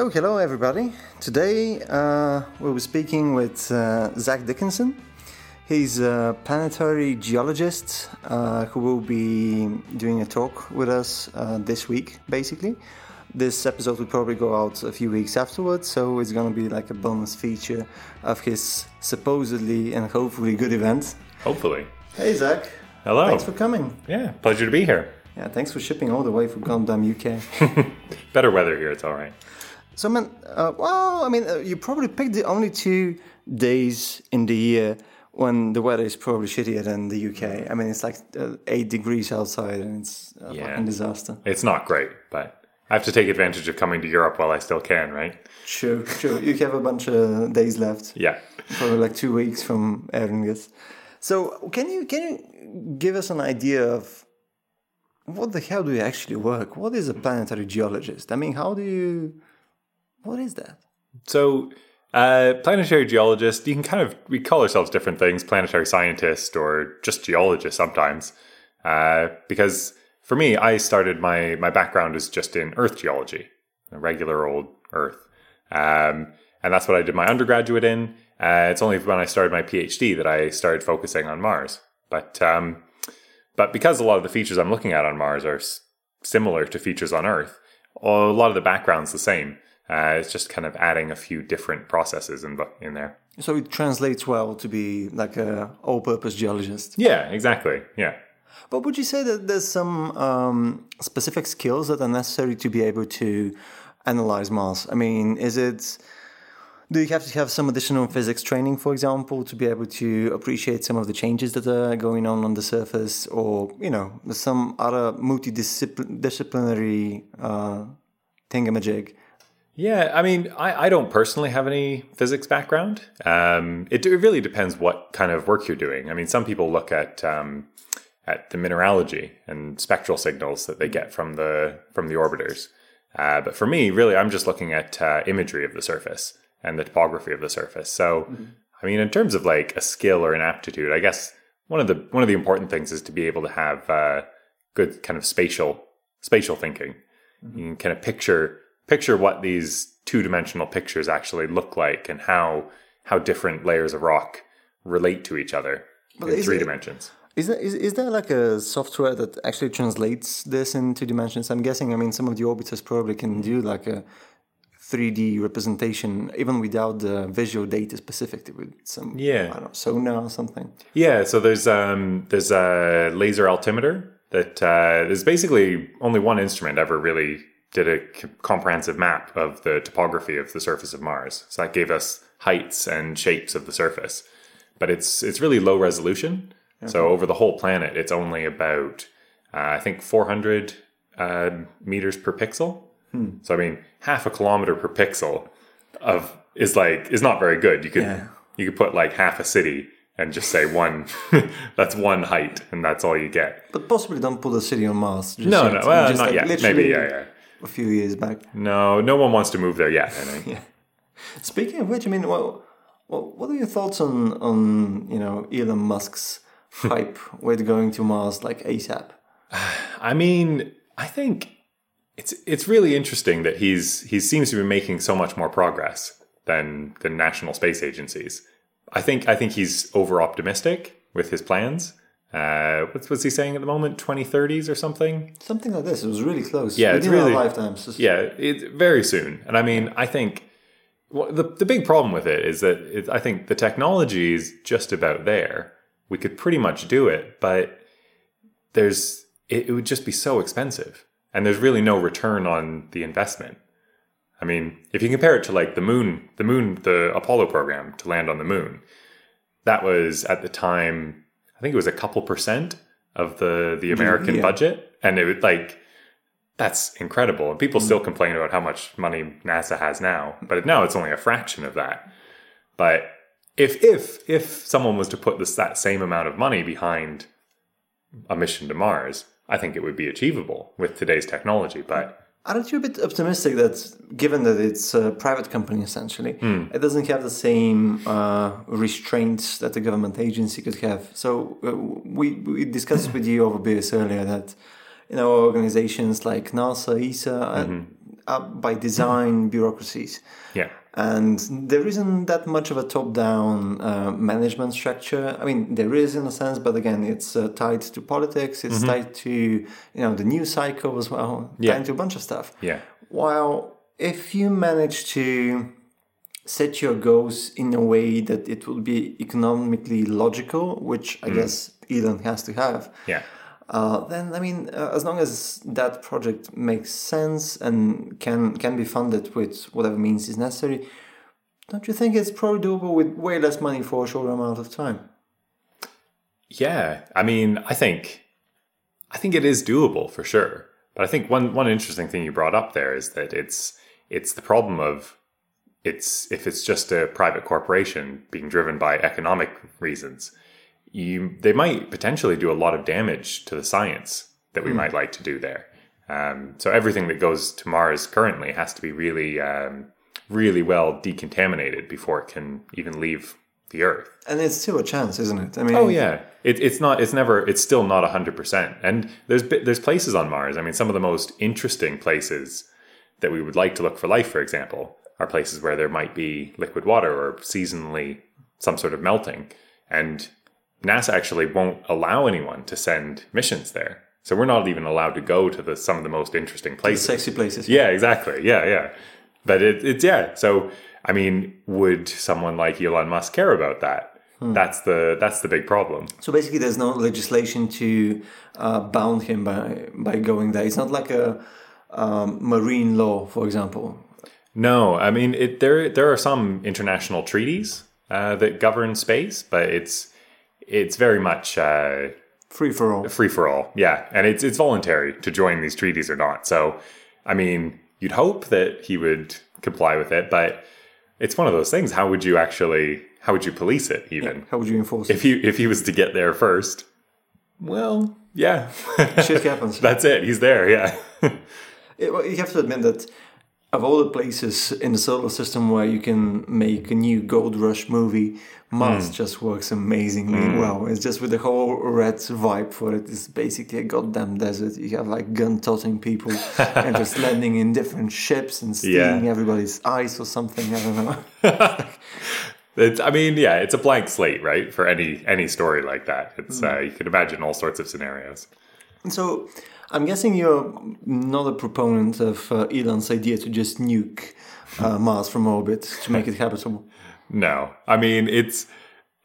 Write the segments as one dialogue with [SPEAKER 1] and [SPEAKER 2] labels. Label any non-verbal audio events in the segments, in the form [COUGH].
[SPEAKER 1] So, hello everybody. Today uh, we'll be speaking with uh, Zach Dickinson. He's a planetary geologist uh, who will be doing a talk with us uh, this week, basically. This episode will probably go out a few weeks afterwards, so it's gonna be like a bonus feature of his supposedly and hopefully good event.
[SPEAKER 2] Hopefully.
[SPEAKER 1] Hey, Zach.
[SPEAKER 2] Hello.
[SPEAKER 1] Thanks for coming.
[SPEAKER 2] Yeah, pleasure to be here.
[SPEAKER 1] Yeah, thanks for shipping all the way from goddamn UK. [LAUGHS]
[SPEAKER 2] Better weather here, it's all right.
[SPEAKER 1] So, man, uh, well, I mean, uh, you probably picked the only two days in the year when the weather is probably shittier than the UK. I mean, it's like uh, eight degrees outside and it's a
[SPEAKER 2] Yeah.
[SPEAKER 1] fucking disaster.
[SPEAKER 2] It's not great, but I have to take advantage of coming to Europe while I still can, right?
[SPEAKER 1] Sure, sure. You have a bunch of days left,
[SPEAKER 2] Yeah.
[SPEAKER 1] probably like two weeks from this. So, can you can you give us an idea of what the hell do you actually work? What is a planetary geologist? I mean, how do you? What is that?
[SPEAKER 2] So, uh, planetary geologist, you can kind of, we call ourselves different things, planetary scientist or just geologist sometimes. Uh, because for me, I started my, my background is just in earth geology, regular old earth. Um, and that's what I did my undergraduate in. Uh, it's only when I started my PhD that I started focusing on Mars. But, um, but because a lot of the features I'm looking at on Mars are s- similar to features on Earth, a lot of the background's the same. Uh, it's just kind of adding a few different processes in, in there.
[SPEAKER 1] So it translates well to be like a all-purpose geologist.
[SPEAKER 2] Yeah, exactly. Yeah.
[SPEAKER 1] But would you say that there's some um, specific skills that are necessary to be able to analyze Mars? I mean, is it do you have to have some additional physics training, for example, to be able to appreciate some of the changes that are going on on the surface, or you know, some other multidisciplinary uh, thingamajig?
[SPEAKER 2] Yeah, I mean, I, I don't personally have any physics background. Um, it, it really depends what kind of work you're doing. I mean, some people look at um, at the mineralogy and spectral signals that they get from the from the orbiters. Uh, but for me, really, I'm just looking at uh, imagery of the surface and the topography of the surface. So, I mean, in terms of like a skill or an aptitude, I guess one of the one of the important things is to be able to have uh, good kind of spatial spatial thinking. You can kind of picture picture what these two dimensional pictures actually look like and how how different layers of rock relate to each other in three
[SPEAKER 1] it-
[SPEAKER 2] dimensions.
[SPEAKER 1] Is there, is, is there like a software that actually translates this into dimensions? I'm guessing, I mean, some of the orbiters probably can do like a 3D representation even without the visual data specifically with some,
[SPEAKER 2] Yeah.
[SPEAKER 1] I don't know, sonar or something.
[SPEAKER 2] Yeah, so there's um there's a laser altimeter that uh, is basically only one instrument ever really did a comprehensive map of the topography of the surface of Mars. So that gave us heights and shapes of the surface, but it's it's really low resolution. So over the whole planet, it's only about uh, I think 400 uh, meters per pixel. So I mean, half a kilometer per pixel of is like is not very good. You could
[SPEAKER 1] Yeah.
[SPEAKER 2] you could put like half a city and just say one [LAUGHS] that's one height and that's all you get.
[SPEAKER 1] But possibly don't put a city on Mars. Just
[SPEAKER 2] No, no, well,
[SPEAKER 1] Just
[SPEAKER 2] not
[SPEAKER 1] like
[SPEAKER 2] yet. Maybe, yeah, yeah.
[SPEAKER 1] A few years back.
[SPEAKER 2] No, no one wants to move there yet. I think. [LAUGHS]
[SPEAKER 1] Speaking of which, I mean, what, what, what are your thoughts on, on, you know, Elon Musk's [LAUGHS] hype with going to Mars like ASAP? [SIGHS]
[SPEAKER 2] I mean, I think it's it's really interesting that he's he seems to be making so much more progress than the national space agencies. I think I think he's over optimistic with his plans. Uh, what's what's he saying at the moment? Twenty thirties or something?
[SPEAKER 1] Something like this. It was really close.
[SPEAKER 2] Yeah, it's
[SPEAKER 1] Within
[SPEAKER 2] really-
[SPEAKER 1] our lifetimes. It's-
[SPEAKER 2] Yeah, it, very soon. And I mean, I think well, the the big problem with it is that it, I think the technology is just about there. We could pretty much do it, but there's it, it would just be so expensive, and there's really no return on the investment. I mean, if you compare it to like the moon, the moon, the Apollo program to land on the moon, that was at the time, I think it was a couple percent of the the American
[SPEAKER 1] yeah.
[SPEAKER 2] budget, and it would like that's incredible. And people mm. still complain about how much money NASA has now, but now it's only a fraction of that. But if if if someone was to put this that same amount of money behind a mission to Mars, I think it would be achievable with today's technology. But
[SPEAKER 1] Aren't you a bit optimistic that, given that it's a private company essentially,
[SPEAKER 2] Hmm.
[SPEAKER 1] it doesn't have the same uh, restraints that a government agency could have? So uh, we we discussed [LAUGHS] with you over beers earlier that you know organizations like NASA, ESA, uh,
[SPEAKER 2] Mm-hmm.
[SPEAKER 1] up by design bureaucracies.
[SPEAKER 2] Yeah.
[SPEAKER 1] And there isn't that much of a top down uh, management structure. I mean, there is in a sense, but again, it's uh, tied to politics, it's tied to you know the news cycle as well,
[SPEAKER 2] Yeah.
[SPEAKER 1] tied to a bunch of stuff.
[SPEAKER 2] Yeah.
[SPEAKER 1] While if you manage to set your goals in a way that it will be economically logical, which I guess Elon has to have,
[SPEAKER 2] Yeah.
[SPEAKER 1] Uh, then I mean, uh, as long as that project makes sense and can can be funded with whatever means is necessary, don't you think it's probably doable with way less money for a shorter amount of time?
[SPEAKER 2] Yeah, I mean, I think, I think it is doable for sure. But I think one one interesting thing you brought up there is that it's it's the problem of it's if it's just a private corporation being driven by economic reasons, you they might potentially do a lot of damage to the science that we might like to do there. Um, so everything that goes to Mars currently has to be really um, really well decontaminated before it can even leave the Earth.
[SPEAKER 1] And it's still a chance, isn't it? I mean,
[SPEAKER 2] Oh yeah, it, it's not. It's never. It's still not hundred percent. And there's there's places on Mars. I mean, some of the most interesting places that we would like to look for life, for example, are places where there might be liquid water or seasonally some sort of melting. And NASA actually won't allow anyone to send missions there. So we're not even allowed to go to the some of the most interesting places.
[SPEAKER 1] sexy places.
[SPEAKER 2] Yeah, exactly. Yeah, yeah. But it, it's yeah. So I mean, would someone like Elon Musk care about that? That's the that's the big problem.
[SPEAKER 1] So basically, there's no legislation to uh, bound him by by going there. It's not like a um, marine law, for example.
[SPEAKER 2] No, I mean it, there there are some international treaties uh, that govern space, but it's it's very much uh,
[SPEAKER 1] Free for all.
[SPEAKER 2] free for all. Yeah, and it's it's voluntary to join these treaties or not. So, I mean, you'd hope that he would comply with it, but it's one of those things. How would you actually? How would you police it? Even
[SPEAKER 1] How would you enforce it?
[SPEAKER 2] if he if he was to get there first, well, yeah, [LAUGHS]
[SPEAKER 1] Shit happens. [LAUGHS]
[SPEAKER 2] that's it. He's there. Yeah, [LAUGHS]
[SPEAKER 1] It- well, you have to admit that of all the places in the solar system where you can make a new Gold Rush movie, Mars
[SPEAKER 2] Hmm.
[SPEAKER 1] just works amazingly well. It's just with the whole red vibe for it. It's basically a goddamn desert. You have like gun-toting people [LAUGHS] and just landing in different ships and stealing
[SPEAKER 2] Yeah.
[SPEAKER 1] everybody's eyes or something. I don't know. [LAUGHS]
[SPEAKER 2] it's. I mean, yeah, it's a blank slate, right? For any any story like that, it's uh, you can imagine all sorts of scenarios.
[SPEAKER 1] So, I'm guessing you're not a proponent of uh, Elon's idea to just nuke uh, Mars from orbit to make it habitable. [LAUGHS]
[SPEAKER 2] No, I mean it's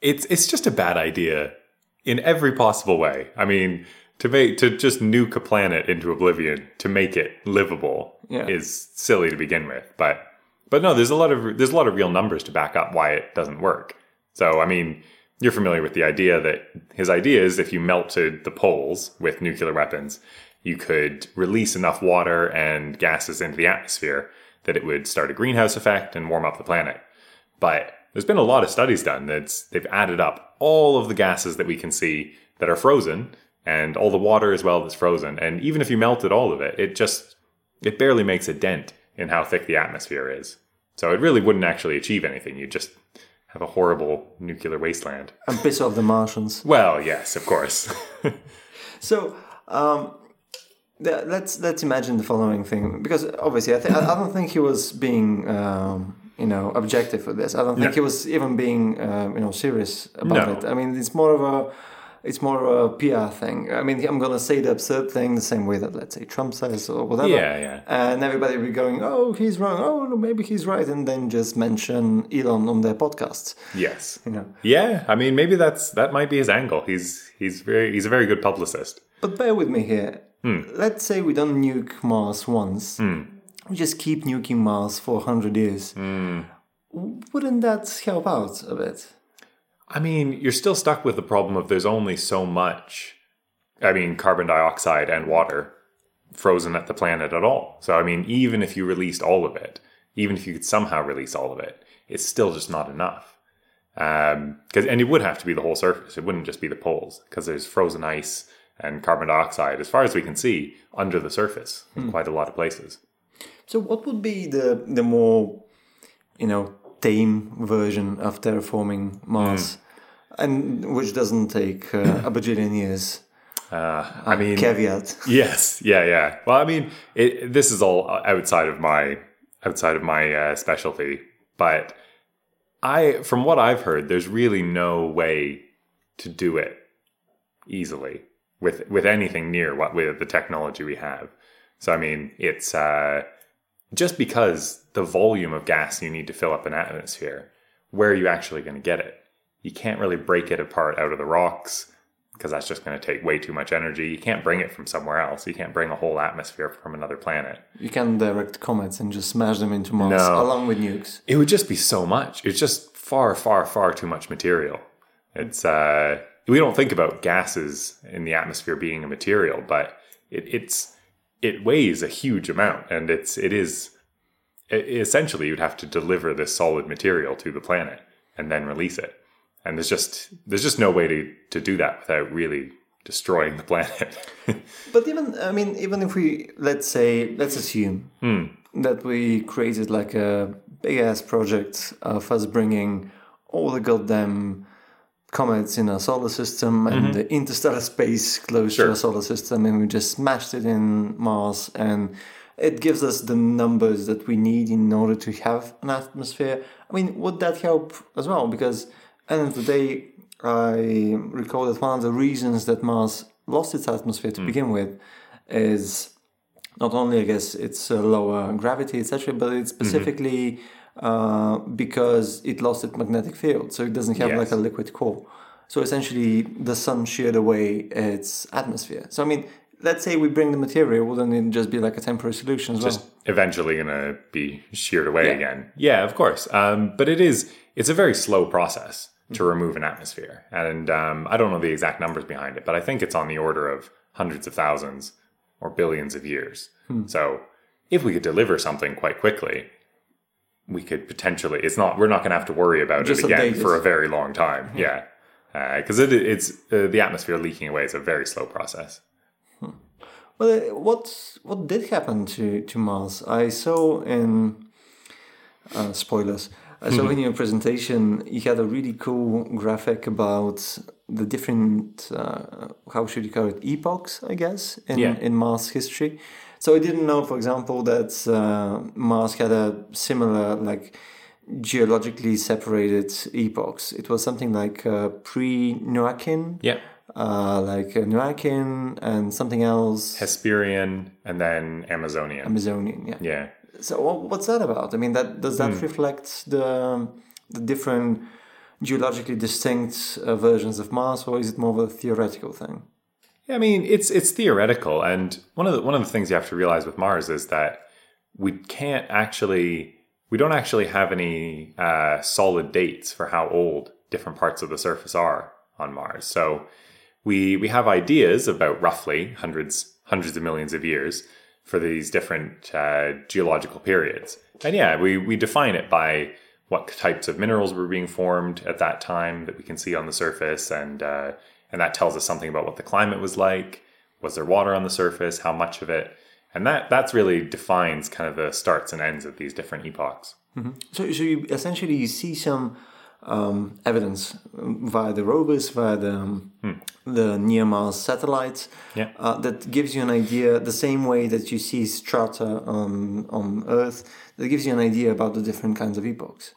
[SPEAKER 2] it's it's just a bad idea in every possible way. I mean to make to just nuke a planet into oblivion to make it livable
[SPEAKER 1] Yeah.
[SPEAKER 2] is silly to begin with. But but no, there's a lot of there's a lot of real numbers to back up why it doesn't work. So I mean, you're familiar with the idea that his idea is if you melted the poles with nuclear weapons, you could release enough water and gases into the atmosphere that it would start a greenhouse effect and warm up the planet. But there's been a lot of studies done that's they've added up all of the gases that we can see that are frozen and all the water as well that's frozen. And even if you melted all of it, it just it barely makes a dent in how thick the atmosphere is. So it really wouldn't actually achieve anything. You just have a horrible nuclear wasteland.
[SPEAKER 1] And piss off the Martians.
[SPEAKER 2] Well, yes, of course. [LAUGHS]
[SPEAKER 1] So um, let's let's imagine the following thing, because obviously I, th- I I don't think he was being um, you know objective with this. I don't think
[SPEAKER 2] No.
[SPEAKER 1] he was even being uh, you know serious about
[SPEAKER 2] No.
[SPEAKER 1] it. I mean, it's more of a it's more of a PR thing. I mean, I'm gonna say the absurd thing the same way that let's say Trump says or whatever.
[SPEAKER 2] yeah, yeah.
[SPEAKER 1] And everybody will be going, oh, he's wrong. Oh, no, maybe he's right, and then just mention Elon on their podcasts.
[SPEAKER 2] Yes.
[SPEAKER 1] You know.
[SPEAKER 2] Yeah, I mean maybe that's that might be his angle. He's he's very he's a very good publicist.
[SPEAKER 1] But bear with me here. Let's say we don't nuke Mars once. We just keep nuking Mars for 100 years. Wouldn't that help out a bit?
[SPEAKER 2] I mean, you're still stuck with the problem of there's only so much, I mean, carbon dioxide and water frozen at the planet at all. So, I mean, even if you released all of it, even if you could somehow release all of it, it's still just not enough. Um, cause, and it would have to be the whole surface. It wouldn't just be the poles because there's frozen ice and carbon dioxide, as far as we can see, under the surface in quite a lot of places.
[SPEAKER 1] So, what would be the, the more, you know, tame version of terraforming Mars? And which doesn't take uh, a bajillion years.
[SPEAKER 2] Uh, I mean,
[SPEAKER 1] caveat. [LAUGHS]
[SPEAKER 2] Yes, yeah, yeah. Well, I mean, it, this is all outside of my outside of my uh, specialty, but I, from what I've heard, there's really no way to do it easily with with anything near what with the technology we have. So, I mean, it's uh, just because the volume of gas you need to fill up an atmosphere. Where are you actually going to get it? You can't really break it apart out of the rocks because that's just going to take way too much energy. You can't bring it from somewhere else. You can't bring a whole atmosphere from another planet.
[SPEAKER 1] You can direct comets and just smash them into Mars
[SPEAKER 2] No.
[SPEAKER 1] along with nukes.
[SPEAKER 2] It would just be so much. It's just far, far, far too much material. It's uh, we don't think about gases in the atmosphere being a material, but it, it's it weighs a huge amount, and it's it is essentially you'd have to deliver this solid material to the planet and then release it. And there's just there's just no way to to do that without really destroying the planet. [LAUGHS]
[SPEAKER 1] But even, I mean, even if we, let's say, let's assume hmm. that we created like a big ass project of us bringing all the goddamn comets in our solar system and mm-hmm. the interstellar space close to our solar system, and we just smashed it in Mars, and it gives us the numbers that we need in order to have an atmosphere. I mean, would that help as well? Because at the end of the day, I recall that one of the reasons that Mars lost its atmosphere to mm. begin with is not only, I guess, it's a lower gravity, etc., but it's mm-hmm. specifically uh, because it lost its magnetic field, so it doesn't have
[SPEAKER 2] Yes.
[SPEAKER 1] like a liquid core. So essentially, the sun sheared away its atmosphere. So I mean, let's say we bring the material, wouldn't it just be like a temporary solution as
[SPEAKER 2] just
[SPEAKER 1] well?
[SPEAKER 2] eventually going to be sheared away
[SPEAKER 1] Yeah.
[SPEAKER 2] again. Yeah, of course. Um, but it is it's a very slow process to remove an atmosphere, and um, I don't know the exact numbers behind it, but I think it's on the order of hundreds of thousands or billions of years. So if we could deliver something quite quickly. We could potentially. It's not. We're not going to have to worry about
[SPEAKER 1] Just
[SPEAKER 2] it again for a very long time. Yeah, because it, it's uh, the atmosphere leaking away is a very slow process.
[SPEAKER 1] Well, uh, what what did happen to to Mars? I saw in uh, spoilers. I saw in your presentation you had a really cool graphic about the different uh, how should you call it epochs, I guess, in
[SPEAKER 2] Yeah.
[SPEAKER 1] in Mars history. So I didn't know, for example, that uh, Mars had a similar like geologically separated epochs. It was something like uh, pre-Noachian,
[SPEAKER 2] Yeah,
[SPEAKER 1] uh, like uh, Noachian and something else.
[SPEAKER 2] Hesperian and then Amazonian.
[SPEAKER 1] Amazonian, yeah.
[SPEAKER 2] yeah.
[SPEAKER 1] So what's that about? I mean, that does that reflect the the different geologically distinct uh, versions of Mars, or is it more of a theoretical thing?
[SPEAKER 2] Yeah, I mean, it's it's theoretical, and one of the one of the things you have to realize with Mars is that we can't actually we don't actually have any uh, solid dates for how old different parts of the surface are on Mars. So we we have ideas about roughly hundreds hundreds of millions of years for these different uh, geological periods, and yeah, we we define it by what types of minerals were being formed at that time that we can see on the surface, and uh, and that tells us something about what the climate was like. Was there water on the surface? How much of it? And that that's really defines kind of the starts and ends of these different epochs.
[SPEAKER 1] So, so you essentially you see some um, evidence via the rovers, via the um, the near Mars satellites,
[SPEAKER 2] Yeah.
[SPEAKER 1] uh, that gives you an idea. The same way that you see strata on on Earth, that gives you an idea about the different kinds of epochs.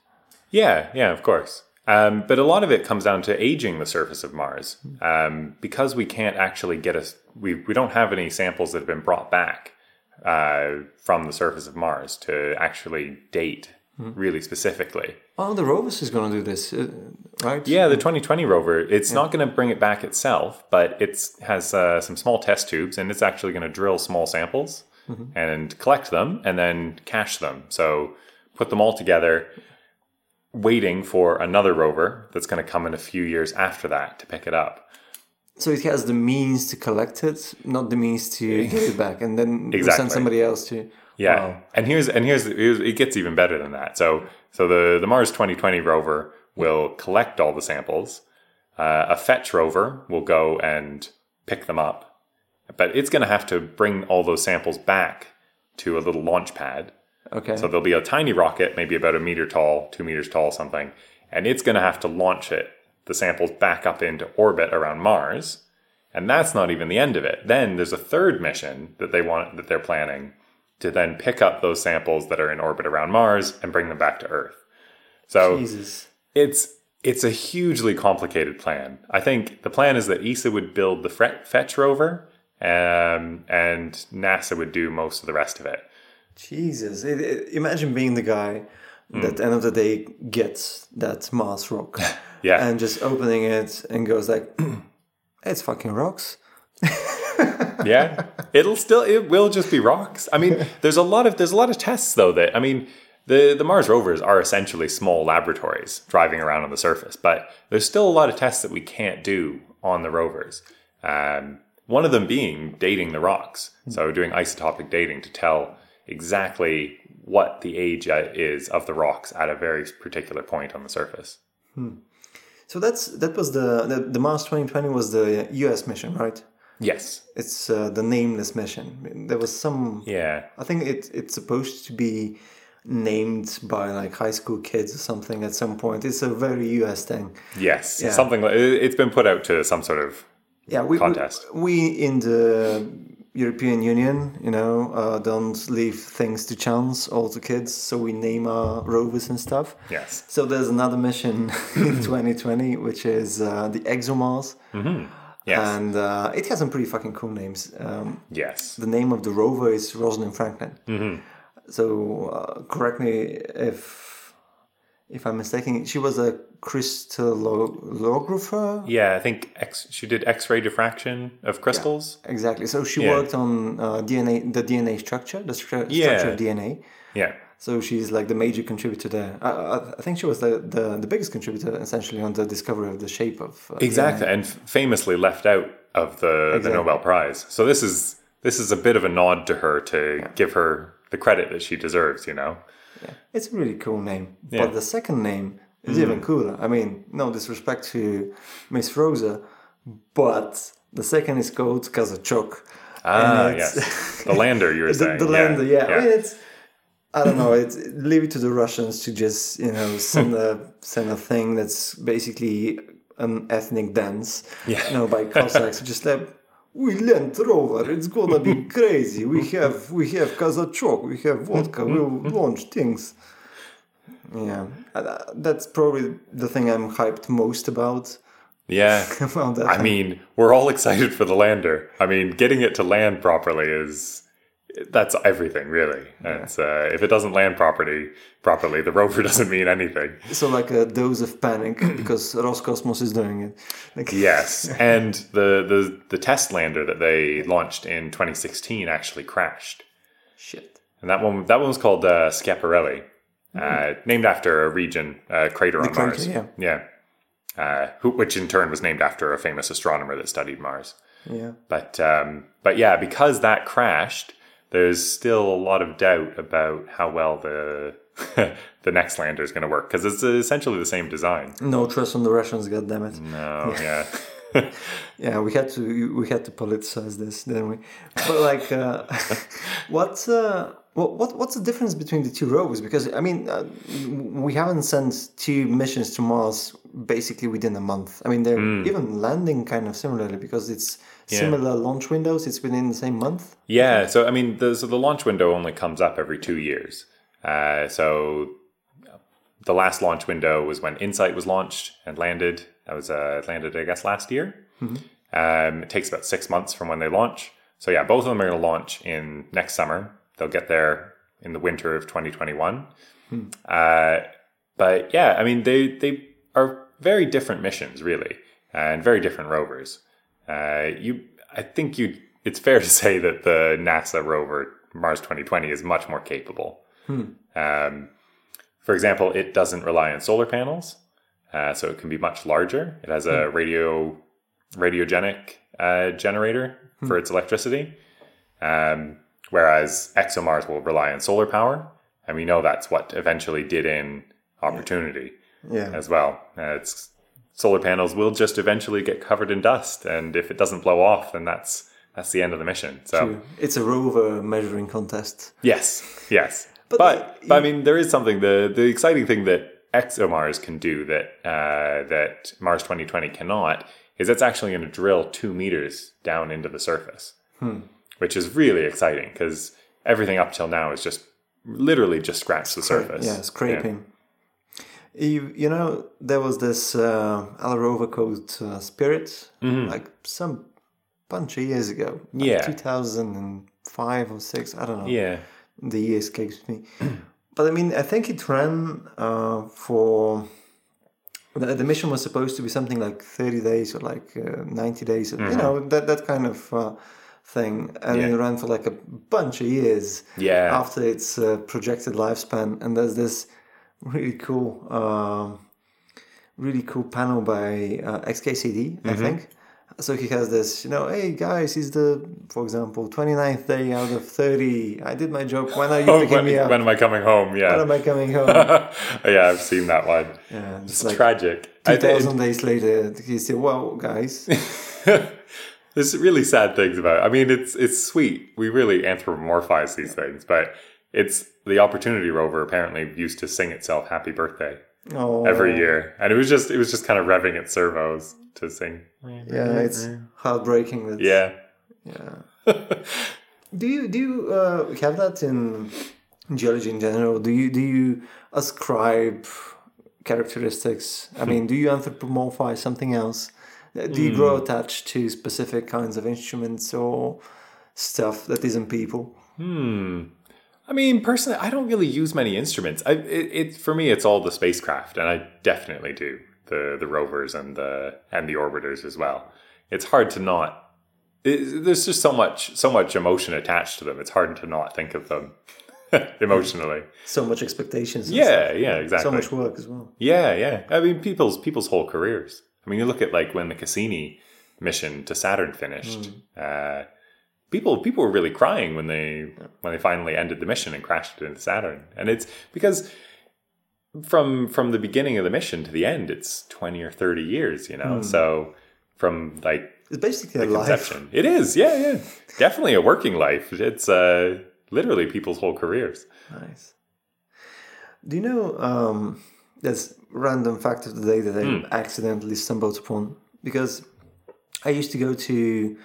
[SPEAKER 2] Yeah, yeah, of course. Um, but a lot of it comes down to aging the surface of Mars. Um, because we can't actually get us, we, we don't have any samples that have been brought back uh, from the surface of Mars to actually date really specifically.
[SPEAKER 1] Oh, the rovers is going to do this, uh, right?
[SPEAKER 2] Yeah, the 2020 rover, it's not going to bring it back itself, but it has uh, some small test tubes and it's actually going to drill small samples and collect them and then cache them. So put them all together, waiting for another rover that's going to come in a few years after that to pick it up.
[SPEAKER 1] So it has the means to collect it, not the means to [LAUGHS] get it back, and then
[SPEAKER 2] Exactly.
[SPEAKER 1] send somebody else to.
[SPEAKER 2] Yeah,
[SPEAKER 1] Wow.
[SPEAKER 2] and here's and here's, here's it gets even better than that. So so the the Mars 2020 rover will collect all the samples. Uh, a fetch rover will go and pick them up, but it's going to have to bring all those samples back to a little launch pad.
[SPEAKER 1] Okay.
[SPEAKER 2] So there'll be a tiny rocket, maybe about a meter tall, two meters tall, something, and it's going to have to launch it, the samples back up into orbit around Mars, And that's not even the end of it. Then there's a third mission that they want that they're planning to then pick up those samples that are in orbit around Mars and bring them back to Earth. So
[SPEAKER 1] Jesus.
[SPEAKER 2] it's it's a hugely complicated plan. I think the plan is that ESA would build the Fetch rover, um, and NASA would do most of the rest of it.
[SPEAKER 1] Jesus. It, it- imagine being the guy that end of the day gets that Mars rock. [LAUGHS]
[SPEAKER 2] Yeah.
[SPEAKER 1] And just opening it and goes like, [CLEARS THROAT] it's fucking rocks. [LAUGHS]
[SPEAKER 2] yeah it'll still it will just be rocks i mean [LAUGHS] there's a lot of there's a lot of tests though that i mean the the mars rovers are essentially small laboratories driving around on the surface but there's still a lot of tests that we can't do on the rovers um, one of them being dating the rocks so doing isotopic dating to tell exactly what the age is of the rocks at a very particular point on the surface
[SPEAKER 1] So that's that was the, the, the Mars 2020 was the US mission, right?
[SPEAKER 2] yes
[SPEAKER 1] It's uh, the nameless mission. There was some
[SPEAKER 2] yeah
[SPEAKER 1] I think it it's supposed to be named by like high school kids or something at some point. It's a very US thing.
[SPEAKER 2] yes
[SPEAKER 1] Yeah.
[SPEAKER 2] something like it- it's been put out to some sort of
[SPEAKER 1] Yeah, we
[SPEAKER 2] Contest.
[SPEAKER 1] We, we in the European Union, you know, uh, don't leave things to chance all to kids. So we name our rovers and stuff.
[SPEAKER 2] yes
[SPEAKER 1] So there's another mission [LAUGHS] in 2020, which is uh, the ExoMars,
[SPEAKER 2] yes
[SPEAKER 1] and uh, it has some pretty fucking cool names. Um,
[SPEAKER 2] yes
[SPEAKER 1] the name of the rover is Rosalind Franklin.
[SPEAKER 2] Mm-hmm.
[SPEAKER 1] So uh, correct me if if I'm mistaken. She was a crystallographer.
[SPEAKER 2] Yeah, I think X, she did X-ray diffraction of crystals.
[SPEAKER 1] Exactly. So she
[SPEAKER 2] Yeah.
[SPEAKER 1] worked on uh, DNA, the DNA structure, the stru-
[SPEAKER 2] Yeah.
[SPEAKER 1] structure of DNA.
[SPEAKER 2] Yeah.
[SPEAKER 1] So she's like the major contributor there. I, I, I think she was the, the, the biggest contributor essentially on the discovery of the shape of uh,
[SPEAKER 2] Exactly, and f- famously left out of the, the Nobel Prize. So this is this is a bit of a nod to her to give her the credit that she deserves. You know.
[SPEAKER 1] DNA. It's a really cool name.
[SPEAKER 2] Yeah. Mm.
[SPEAKER 1] But the second name is even cooler. I mean, no disrespect to Miss Rosa, but the second is called Kazachok.
[SPEAKER 2] Ah, yes, [LAUGHS] the lander you were
[SPEAKER 1] the,
[SPEAKER 2] saying.
[SPEAKER 1] the lander, yeah. I mean, it's I don't know. It's leave it to the Russians to just you know send a send a thing that's basically an ethnic dance,
[SPEAKER 2] Yeah.
[SPEAKER 1] you know, by [LAUGHS] Cossacks. just like we land rover, it's gonna be [LAUGHS] crazy. We have we have Kazachok, we have vodka, we'll [LAUGHS] launch things. Yeah, Uh, that's probably the thing I'm hyped most about.
[SPEAKER 2] yeah. [LAUGHS]
[SPEAKER 1] about that.
[SPEAKER 2] I mean, we're all excited for the lander. I mean, getting it to land properly is that's everything, really. It's, uh, if it doesn't land properly, properly, the rover [LAUGHS] doesn't mean anything.
[SPEAKER 1] so like a dose of panic [CLEARS THROAT] because Roscosmos is doing it. Like,
[SPEAKER 2] Yes, [LAUGHS] and the, the the test lander that they launched in 2016 actually crashed,
[SPEAKER 1] shit.
[SPEAKER 2] and that one that one was called uh, Schiaparelli, uh, named after a region uh, crater on
[SPEAKER 1] crater,
[SPEAKER 2] Mars.
[SPEAKER 1] yeah.
[SPEAKER 2] yeah. Uh, who, which in turn was named after a famous astronomer that studied Mars.
[SPEAKER 1] Yeah.
[SPEAKER 2] But um, but yeah, because that crashed, there's still a lot of doubt about how well the [LAUGHS] the next lander is going to work because it's essentially the same design.
[SPEAKER 1] No trust on the Russians, goddammit.
[SPEAKER 2] No, [LAUGHS] yeah.
[SPEAKER 1] Yeah, we had to we had to politicize this, didn't we? But like, uh, [LAUGHS] what's uh, what, what what's the difference between the two rovers? Because I mean, uh, we haven't sent two missions to Mars basically within a month. I mean, they're even landing kind of similarly because it's similar launch windows. It's within the same month.
[SPEAKER 2] Yeah, so I mean, the, so the launch window only comes up every two years. Uh, so the last launch window was when Insight was launched and landed. That was uh, landed, I guess, last year. Um, it takes about six months from when they launch. So yeah, both of them are going to launch in next summer. They'll get there in the winter of 2021. Uh, but yeah, I mean, they they are very different missions, really, and very different rovers. Uh, you, I think you. It's fair [LAUGHS] to say that the NASA rover Mars 2020 is much more capable. Um, for example, it doesn't rely on solar panels, uh, so it can be much larger. It has a radio radiogenic uh, generator for its electricity, um, whereas ExoMars will rely on solar power, and we know that's what eventually did in Opportunity
[SPEAKER 1] Yeah.
[SPEAKER 2] as well. Uh, it's solar panels will just eventually get covered in dust, and if it doesn't blow off, then that's that's the end of the mission. So
[SPEAKER 1] It's a rover measuring contest.
[SPEAKER 2] yes, yes,
[SPEAKER 1] But
[SPEAKER 2] but
[SPEAKER 1] the-
[SPEAKER 2] but, I mean, there is something the the exciting thing that ExoMars can do that uh, that Mars 2020 cannot is it's actually going to drill two meters down into the surface, which is really exciting because everything up till now is just literally just scratched the surface.
[SPEAKER 1] Yeah, scraping. You, you know, there was this uh, Al rover uh, Spirit, like some bunch of years ago. like
[SPEAKER 2] Yeah.
[SPEAKER 1] 2005 or 6, I don't know.
[SPEAKER 2] Yeah.
[SPEAKER 1] The year escapes me. [CLEARS THROAT] but I mean, I think it ran uh, for. The, the mission was supposed to be something like 30 days or like uh, 90 days, you know, that, that kind of uh, thing. And
[SPEAKER 2] Yeah.
[SPEAKER 1] it ran for like a bunch of years
[SPEAKER 2] Yeah.
[SPEAKER 1] after its uh, projected lifespan. And there's this really cool, um really cool panel by uh, XKCD, I think. So he has this, you know, hey guys, he's the, for example, 29th day out of 30. I did my job. When are you [LAUGHS]
[SPEAKER 2] Oh,
[SPEAKER 1] picking
[SPEAKER 2] when,
[SPEAKER 1] me up?
[SPEAKER 2] when am I coming home? Yeah when
[SPEAKER 1] am I coming home? [LAUGHS]
[SPEAKER 2] yeah, I've seen that one.
[SPEAKER 1] yeah, it's
[SPEAKER 2] It's
[SPEAKER 1] like
[SPEAKER 2] tragic. I think
[SPEAKER 1] 2,000 days later, he said, well, guys, [LAUGHS]
[SPEAKER 2] there's really sad things about it. I mean, it's it's sweet. We really anthropomorphize these things, but it's the Opportunity rover apparently used to sing itself "Happy Birthday"
[SPEAKER 1] oh,
[SPEAKER 2] every year, and it was just it was just kind of revving its servos to sing.
[SPEAKER 1] Yeah, it's heartbreaking. That,
[SPEAKER 2] Yeah.
[SPEAKER 1] yeah. [LAUGHS] Do you do you uh, have that in geology in general? Do you do you ascribe characteristics? I mean, do you anthropomorphize something else? Do you grow attached to specific kinds of instruments or stuff that isn't people?
[SPEAKER 2] Hmm. I mean, personally, I don't really use many instruments. I, it, it for me, it's all the spacecraft, and I definitely do the the rovers and the and the orbiters as well. It's hard to not. It, there's just so much so much emotion attached to them. It's hard to not think of them [LAUGHS] emotionally.
[SPEAKER 1] So much expectations.
[SPEAKER 2] Yeah, yeah, exactly.
[SPEAKER 1] So much work as well.
[SPEAKER 2] Yeah, yeah. I mean, people's people's whole careers. I mean, you look at like when the Cassini mission to Saturn finished. Uh, people people were really crying when they when they finally ended the mission and crashed it into Saturn. And it's because from from the beginning of the mission to the end, it's twenty or thirty years. You know, so from like
[SPEAKER 1] It's basically a life.
[SPEAKER 2] it is. Yeah, yeah, definitely a working life. It's uh, literally people's whole careers.
[SPEAKER 1] Nice. Do you know um, this random fact of the day that I
[SPEAKER 2] Hmm.
[SPEAKER 1] accidentally stumbled upon? Because I used to go to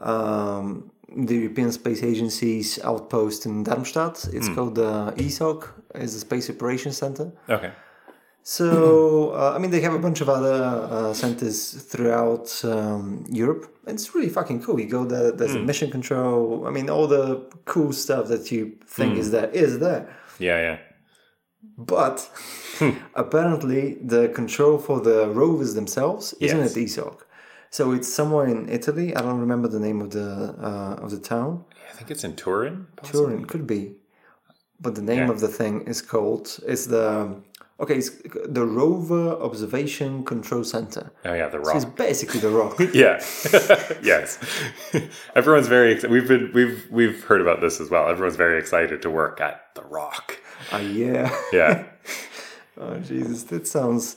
[SPEAKER 1] um, the European Space Agency's outpost in Darmstadt. It's
[SPEAKER 2] Hmm.
[SPEAKER 1] called the ESOC, is the Space Operations Center.
[SPEAKER 2] Okay.
[SPEAKER 1] So, uh, I mean, they have a bunch of other uh, centers throughout um, Europe. And it's really fucking cool. You go there, there's a mission control. I mean, all the cool stuff that you think is there is there.
[SPEAKER 2] Yeah, yeah.
[SPEAKER 1] But apparently, the control for the rovers themselves isn't
[SPEAKER 2] Yes.
[SPEAKER 1] at ESOC. So it's somewhere in Italy. I don't remember the name of the uh, of the town.
[SPEAKER 2] I think it's in Turin. possibly?
[SPEAKER 1] Turin could be, but the name
[SPEAKER 2] Yeah.
[SPEAKER 1] of the thing is called. It's the okay. It's the Rover Observation Control Center.
[SPEAKER 2] Oh yeah, the
[SPEAKER 1] So it's basically the rock. [LAUGHS]
[SPEAKER 2] yeah. [LAUGHS] yes. [LAUGHS] Everyone's very excited. We've been we've we've heard about this as well. Everyone's very excited to work at the rock.
[SPEAKER 1] Ah, yeah.
[SPEAKER 2] Yeah.
[SPEAKER 1] Oh Jesus, that sounds.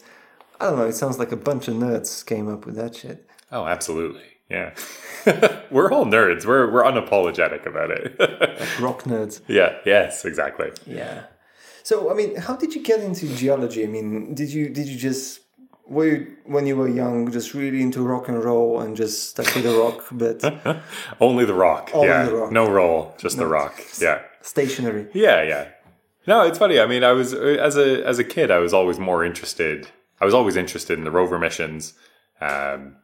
[SPEAKER 1] I don't know. It sounds like a bunch of nerds came up with that shit.
[SPEAKER 2] oh, absolutely. Yeah. we're all nerds. We're we're unapologetic about it.
[SPEAKER 1] Rock nerds.
[SPEAKER 2] yeah. Yes. Exactly.
[SPEAKER 1] Yeah. So I mean, how did you get into geology? I mean, did you did you just were you, when you were young just really into rock and roll and just stuck with the rock bit [LAUGHS]
[SPEAKER 2] Only the rock.
[SPEAKER 1] Only
[SPEAKER 2] yeah.
[SPEAKER 1] the rock.
[SPEAKER 2] No roll. Just the rock. Yeah.
[SPEAKER 1] stationary?
[SPEAKER 2] Yeah, yeah. No, it's funny. I mean, I was as a as a kid, I was always more interested. I was always interested in the rover missions, um,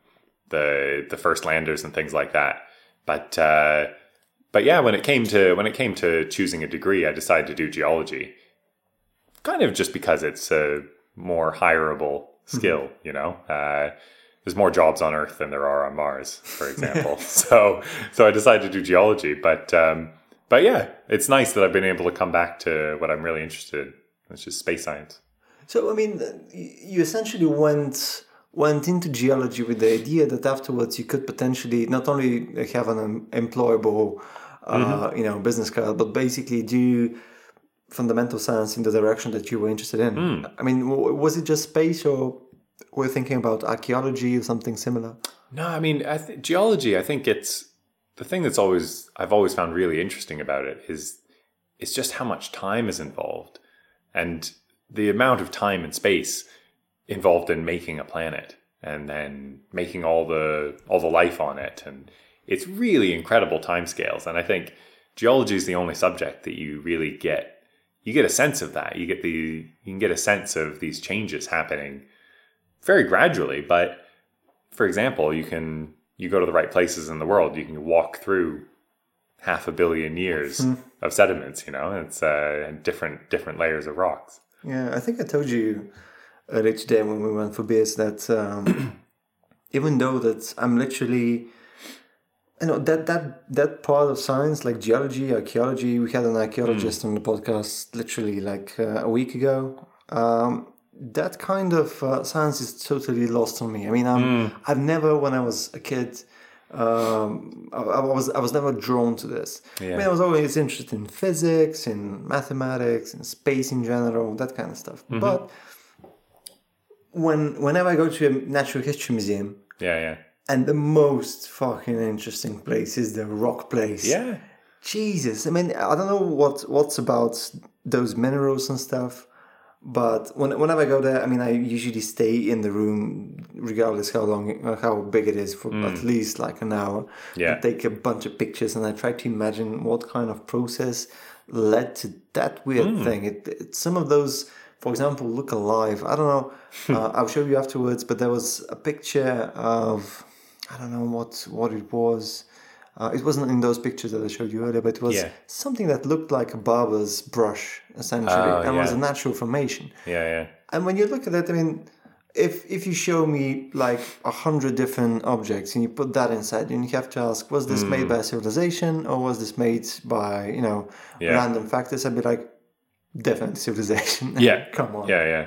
[SPEAKER 2] the the first landers and things like that. But uh, but yeah, when it came to when it came to choosing a degree, I decided to do geology. Kind of just because it's a more hireable skill, you know. Uh, there's more jobs on Earth than there are on Mars, for [LAUGHS] example. so so I decided to do geology, but um, but yeah, it's nice that I've been able to come back to what I'm really interested in, which is space science.
[SPEAKER 1] So I mean, you essentially went went into geology with the idea that afterwards you could potentially not only have an employable, uh, you know, business card, but basically do fundamental science in the direction that you were interested in. Hmm. I mean, w- was it just space, or were you thinking about archaeology or something similar?
[SPEAKER 2] No, I mean I th- geology. I think it's the thing that's always I've always found really interesting about it is it's just how much time is involved and the amount of time and space involved in making a planet and then making all the all the life on it and it's really incredible timescales and i think geology is the only subject that you really get you get a sense of that. You get the you can get a sense of these changes happening very gradually but for example you can you go to the right places in the world you can walk through half a billion years
[SPEAKER 1] Hmm.
[SPEAKER 2] of sediments you know? It's uh, and different different layers of rocks.
[SPEAKER 1] Yeah, I think I told you earlier today when we went for beers that um, [CLEARS THROAT] even though that I'm literally, you know, that that that part of science like geology, archaeology. We had an archaeologist on the podcast literally like uh, a week ago. Um, that kind of uh, science is totally lost on me. I mean, I'm, I've never, when I was a kid, um, I, I was I was never drawn to this. I mean, I was always interested in physics, in mathematics, in space in general, that kind of stuff. But when whenever I go to a natural history museum,
[SPEAKER 2] yeah yeah
[SPEAKER 1] and the most fucking interesting place is the rock place.
[SPEAKER 2] yeah
[SPEAKER 1] Jesus, I mean, I don't know what what's about those minerals and stuff, but when, whenever I go there, I mean, I usually stay in the room, regardless how long, how big it is, for at least like an hour.
[SPEAKER 2] Yeah.
[SPEAKER 1] and take a bunch of pictures, and I try to imagine what kind of process led to that weird thing. It, it some of those, for example, look alive. I don't know. [LAUGHS] uh, I'll show you afterwards, but there was a picture of I don't know what what it was. Uh, it wasn't in those pictures that I showed you earlier, but it was
[SPEAKER 2] Yeah.
[SPEAKER 1] something that looked like a barber's brush, essentially,
[SPEAKER 2] Oh,
[SPEAKER 1] and was a natural formation.
[SPEAKER 2] yeah yeah
[SPEAKER 1] And when you look at it, I mean, if if you show me like a hundred different objects and you put that inside, and you have to ask, was this made by a civilization or was this made by you know
[SPEAKER 2] Yeah.
[SPEAKER 1] random factors? I'd be like, definitely civilization. [LAUGHS]
[SPEAKER 2] Yeah.
[SPEAKER 1] come on.
[SPEAKER 2] Yeah, yeah.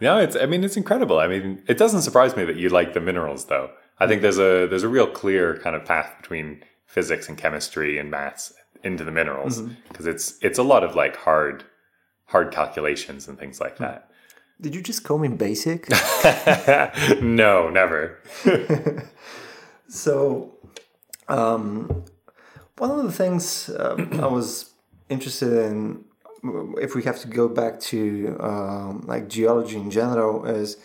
[SPEAKER 2] No, it's. I mean, it's incredible. I mean, it doesn't surprise me that you like the minerals, though. I think there's a there's a real clear kind of path between physics and chemistry and maths into the minerals because it's it's a lot of like hard hard calculations and things like that.
[SPEAKER 1] Did you just call me basic? [LAUGHS]
[SPEAKER 2] no, never. [LAUGHS]
[SPEAKER 1] So, um, one of the things um, I was interested in, if we have to go back to um, like geology in general, is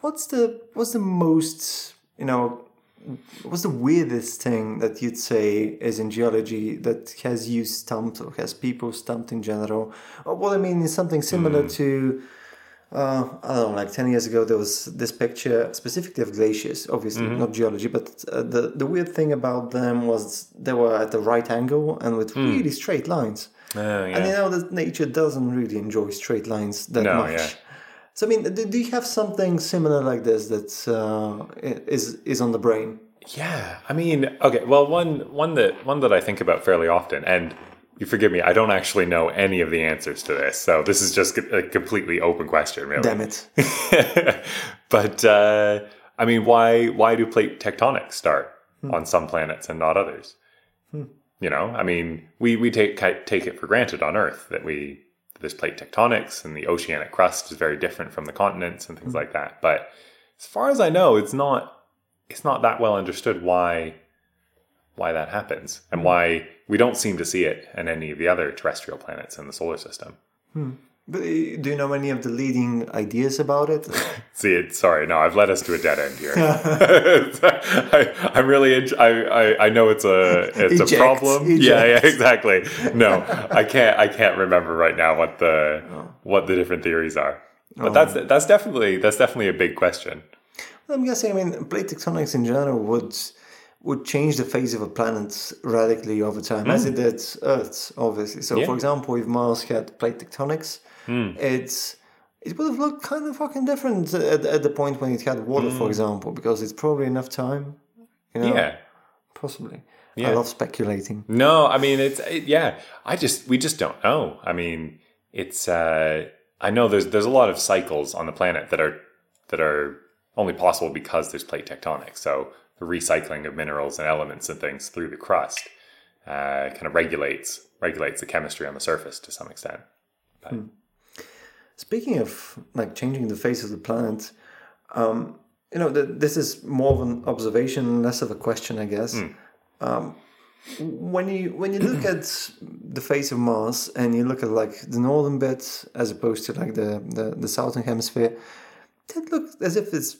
[SPEAKER 1] what's the what's the most you know what's the weirdest thing that you'd say is in geology that has you stumped or has people stumped in general? Or what I mean is something similar to uh, I don't know, like 10 years ago, there was this picture specifically of glaciers, obviously, not geology, but uh, the, the weird thing about them was they were at the right angle and with really straight lines.
[SPEAKER 2] Oh,
[SPEAKER 1] And you know that nature doesn't really enjoy straight lines that
[SPEAKER 2] No,
[SPEAKER 1] much.
[SPEAKER 2] yeah.
[SPEAKER 1] So, I mean, do, do you have something similar like this that uh, is, is on the brain?
[SPEAKER 2] Yeah, I mean, okay. Well, one one that one that I think about fairly often, and you forgive me, I don't actually know any of the answers to this, so this is just a completely open question, really.
[SPEAKER 1] Damn it. [LAUGHS]
[SPEAKER 2] but uh, I mean, why why do plate tectonics start on some planets and not others? You know, I mean, we we take take it for granted on Earth that we there's plate tectonics and the oceanic crust is very different from the continents and things mm-hmm. like that. But as far as I know, it's not it's not that well understood why why that happens and mm-hmm. why we don't seem to see it in any of the other terrestrial planets in the solar system. Hmm.
[SPEAKER 1] But uh, do you know any of the leading ideas about it? [LAUGHS]
[SPEAKER 2] See. Sorry, no, I've led us to a dead end here. [LAUGHS] [LAUGHS] I, I'm really. in- I, I I know it's a it's
[SPEAKER 1] Eject,
[SPEAKER 2] a problem.
[SPEAKER 1] eject.
[SPEAKER 2] Yeah, yeah, exactly. No, I can't. I can't remember right now what the what the different theories are. But that's that's definitely that's definitely a big question.
[SPEAKER 1] Well, I'm guessing. I mean, plate tectonics in general would would change the face of a planet radically over time, as it did Earth's, obviously. So.
[SPEAKER 2] Yeah.
[SPEAKER 1] For example, if Mars had plate tectonics, it's it would have looked kind of fucking different at, at the point when it had water, for example, because it's probably enough time. You know,
[SPEAKER 2] Hmm. Yeah.
[SPEAKER 1] possibly. I love speculating.
[SPEAKER 2] No, I mean it's it, yeah. I just we just don't know. I mean, it's uh I know there's there's a lot of cycles on the planet that are that are only possible because there's plate tectonics. So the recycling of minerals and elements and things through the crust uh, kind of regulates regulates the chemistry on the surface to some extent. But,
[SPEAKER 1] Speaking of like changing the face of the planet, um, you know, th- this is more of an observation, less of a question, I guess. Um, when you when you look at the face of Mars and you look at like the northern bit as opposed to like the the, the southern hemisphere, that looks as if it's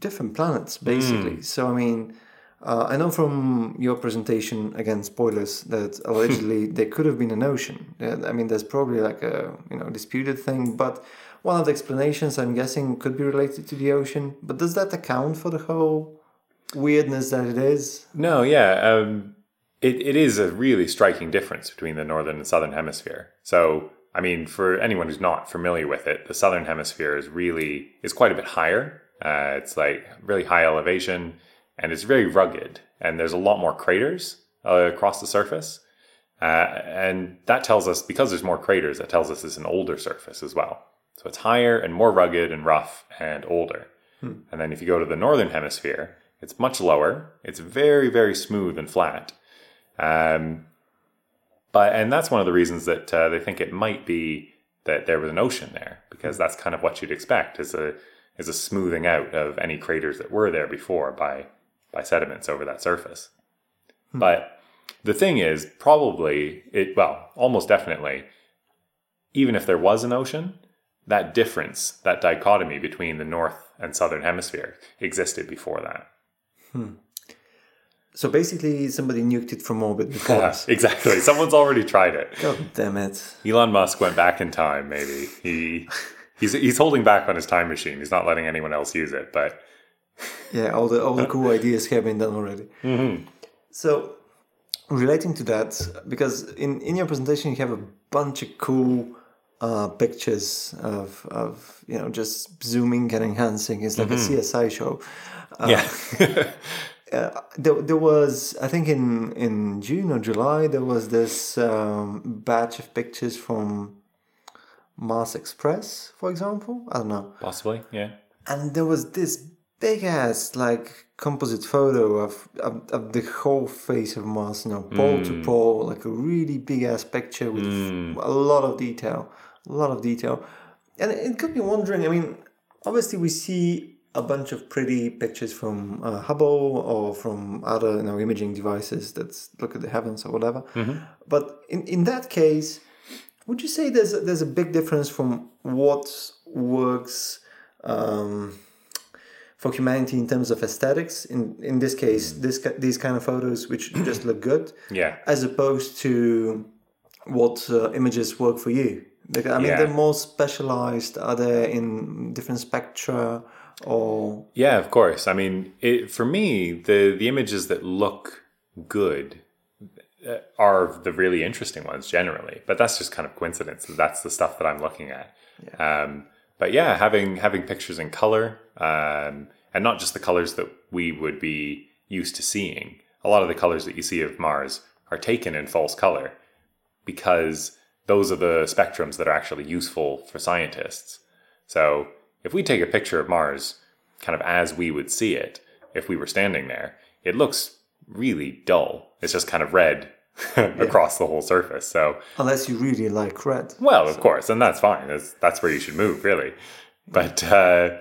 [SPEAKER 1] different planets, basically. So I mean, uh, I know from your presentation again, spoilers, that [LAUGHS] allegedly there could have been an ocean. I mean, there's probably like a you know disputed thing, but one of the explanations I'm guessing could be related to the ocean. But does that account for the whole weirdness that it is?
[SPEAKER 2] No, yeah. Um, it, it is a really striking difference between the northern and southern hemisphere. So, I mean, for anyone who's not familiar with it, the southern hemisphere is really is quite a bit higher. Uh, it's like really high elevation, and it's very rugged. And there's a lot more craters uh, across the surface. Uh, and that tells us because there's more craters, that tells us it's an older surface as well. So it's higher and more rugged and rough and older. Hmm. And then if you go to the northern hemisphere, it's much lower. It's very, very smooth and flat. Um, but and that's one of the reasons that uh, they think it might be that there was an ocean there because that's kind of what you'd expect is a is a smoothing out of any craters that were there before by by sediments over that surface. Hmm. But the thing is, probably it well, almost definitely, even if there was an ocean, that difference, that dichotomy between the north and southern hemisphere existed before that.
[SPEAKER 1] Hmm. So basically, somebody nuked it from orbit [LAUGHS] before us.
[SPEAKER 2] exactly. Someone's already tried it.
[SPEAKER 1] God damn it.
[SPEAKER 2] Elon Musk went back in time, maybe. He he's he's holding back on his time machine. He's not letting anyone else use it, but
[SPEAKER 1] yeah, all the all the cool ideas have been done already.
[SPEAKER 2] Mm-hmm.
[SPEAKER 1] So relating to that, because in in your presentation you have a bunch of cool uh, pictures of of you know just zooming and enhancing. It's like mm-hmm. a CSI show.
[SPEAKER 2] Uh, yeah. [LAUGHS]
[SPEAKER 1] uh, there, there was I think in in June or July there was this um, batch of pictures from Mars Express, for example. I don't know.
[SPEAKER 2] Possibly, yeah.
[SPEAKER 1] And there was this big ass like composite photo of, of, of the whole face of Mars, you know, pole mm. to pole, like a really big ass picture with mm. a lot of detail, a lot of detail. And it got me wondering. I mean, obviously we see a bunch of pretty pictures from uh, Hubble or from other you know, imaging devices that look at the heavens or whatever.
[SPEAKER 2] Mm-hmm.
[SPEAKER 1] But in, in that case, would you say there's a, there's a big difference from what works um, for humanity in terms of aesthetics? In in this case, this these kind of photos which [CLEARS THROAT] just look good,
[SPEAKER 2] yeah,
[SPEAKER 1] as opposed to what uh, images work for you. Because, I mean, yeah. they're more specialized. Are they in different spectra? or
[SPEAKER 2] yeah of course i mean it, for me the the images that look good uh, are the really interesting ones generally but that's just kind of coincidence that's the stuff that i'm looking at yeah. Um, but yeah having having pictures in color um, and not just the colors that we would be used to seeing a lot of the colors that you see of mars are taken in false color because those are the spectrums that are actually useful for scientists so if we take a picture of Mars kind of as we would see it if we were standing there, it looks really dull. It's just kind of red [LAUGHS] across the whole surface. So
[SPEAKER 1] unless you really like red,
[SPEAKER 2] well, so. of course, and that's fine. That's that's where you should move, really. But uh,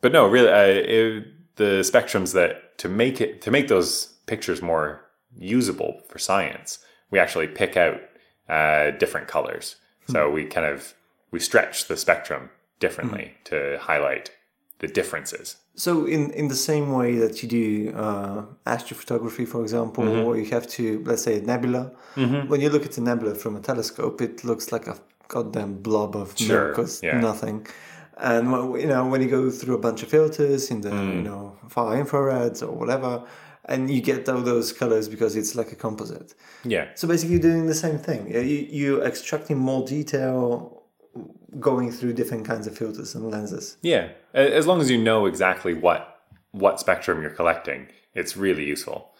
[SPEAKER 2] but no, really, uh, it, the spectrums that to make it to make those pictures more usable for science, we actually pick out uh, different colors. So hmm. we kind of we stretch the spectrum differently mm. to highlight the differences.
[SPEAKER 1] So, in, in the same way that you do uh, astrophotography, for example, mm-hmm. or you have to, let's say, a nebula,
[SPEAKER 2] mm-hmm.
[SPEAKER 1] when you look at a nebula from a telescope, it looks like a goddamn blob of sure. yeah. nothing. And you know, when you go through a bunch of filters in the mm. you know far infrareds or whatever, and you get all those colors because it's like a composite.
[SPEAKER 2] Yeah.
[SPEAKER 1] So basically, you're doing the same thing. You, you're extracting more detail going through different kinds of filters and lenses.
[SPEAKER 2] Yeah, as long as you know exactly what what spectrum you're collecting, it's really useful.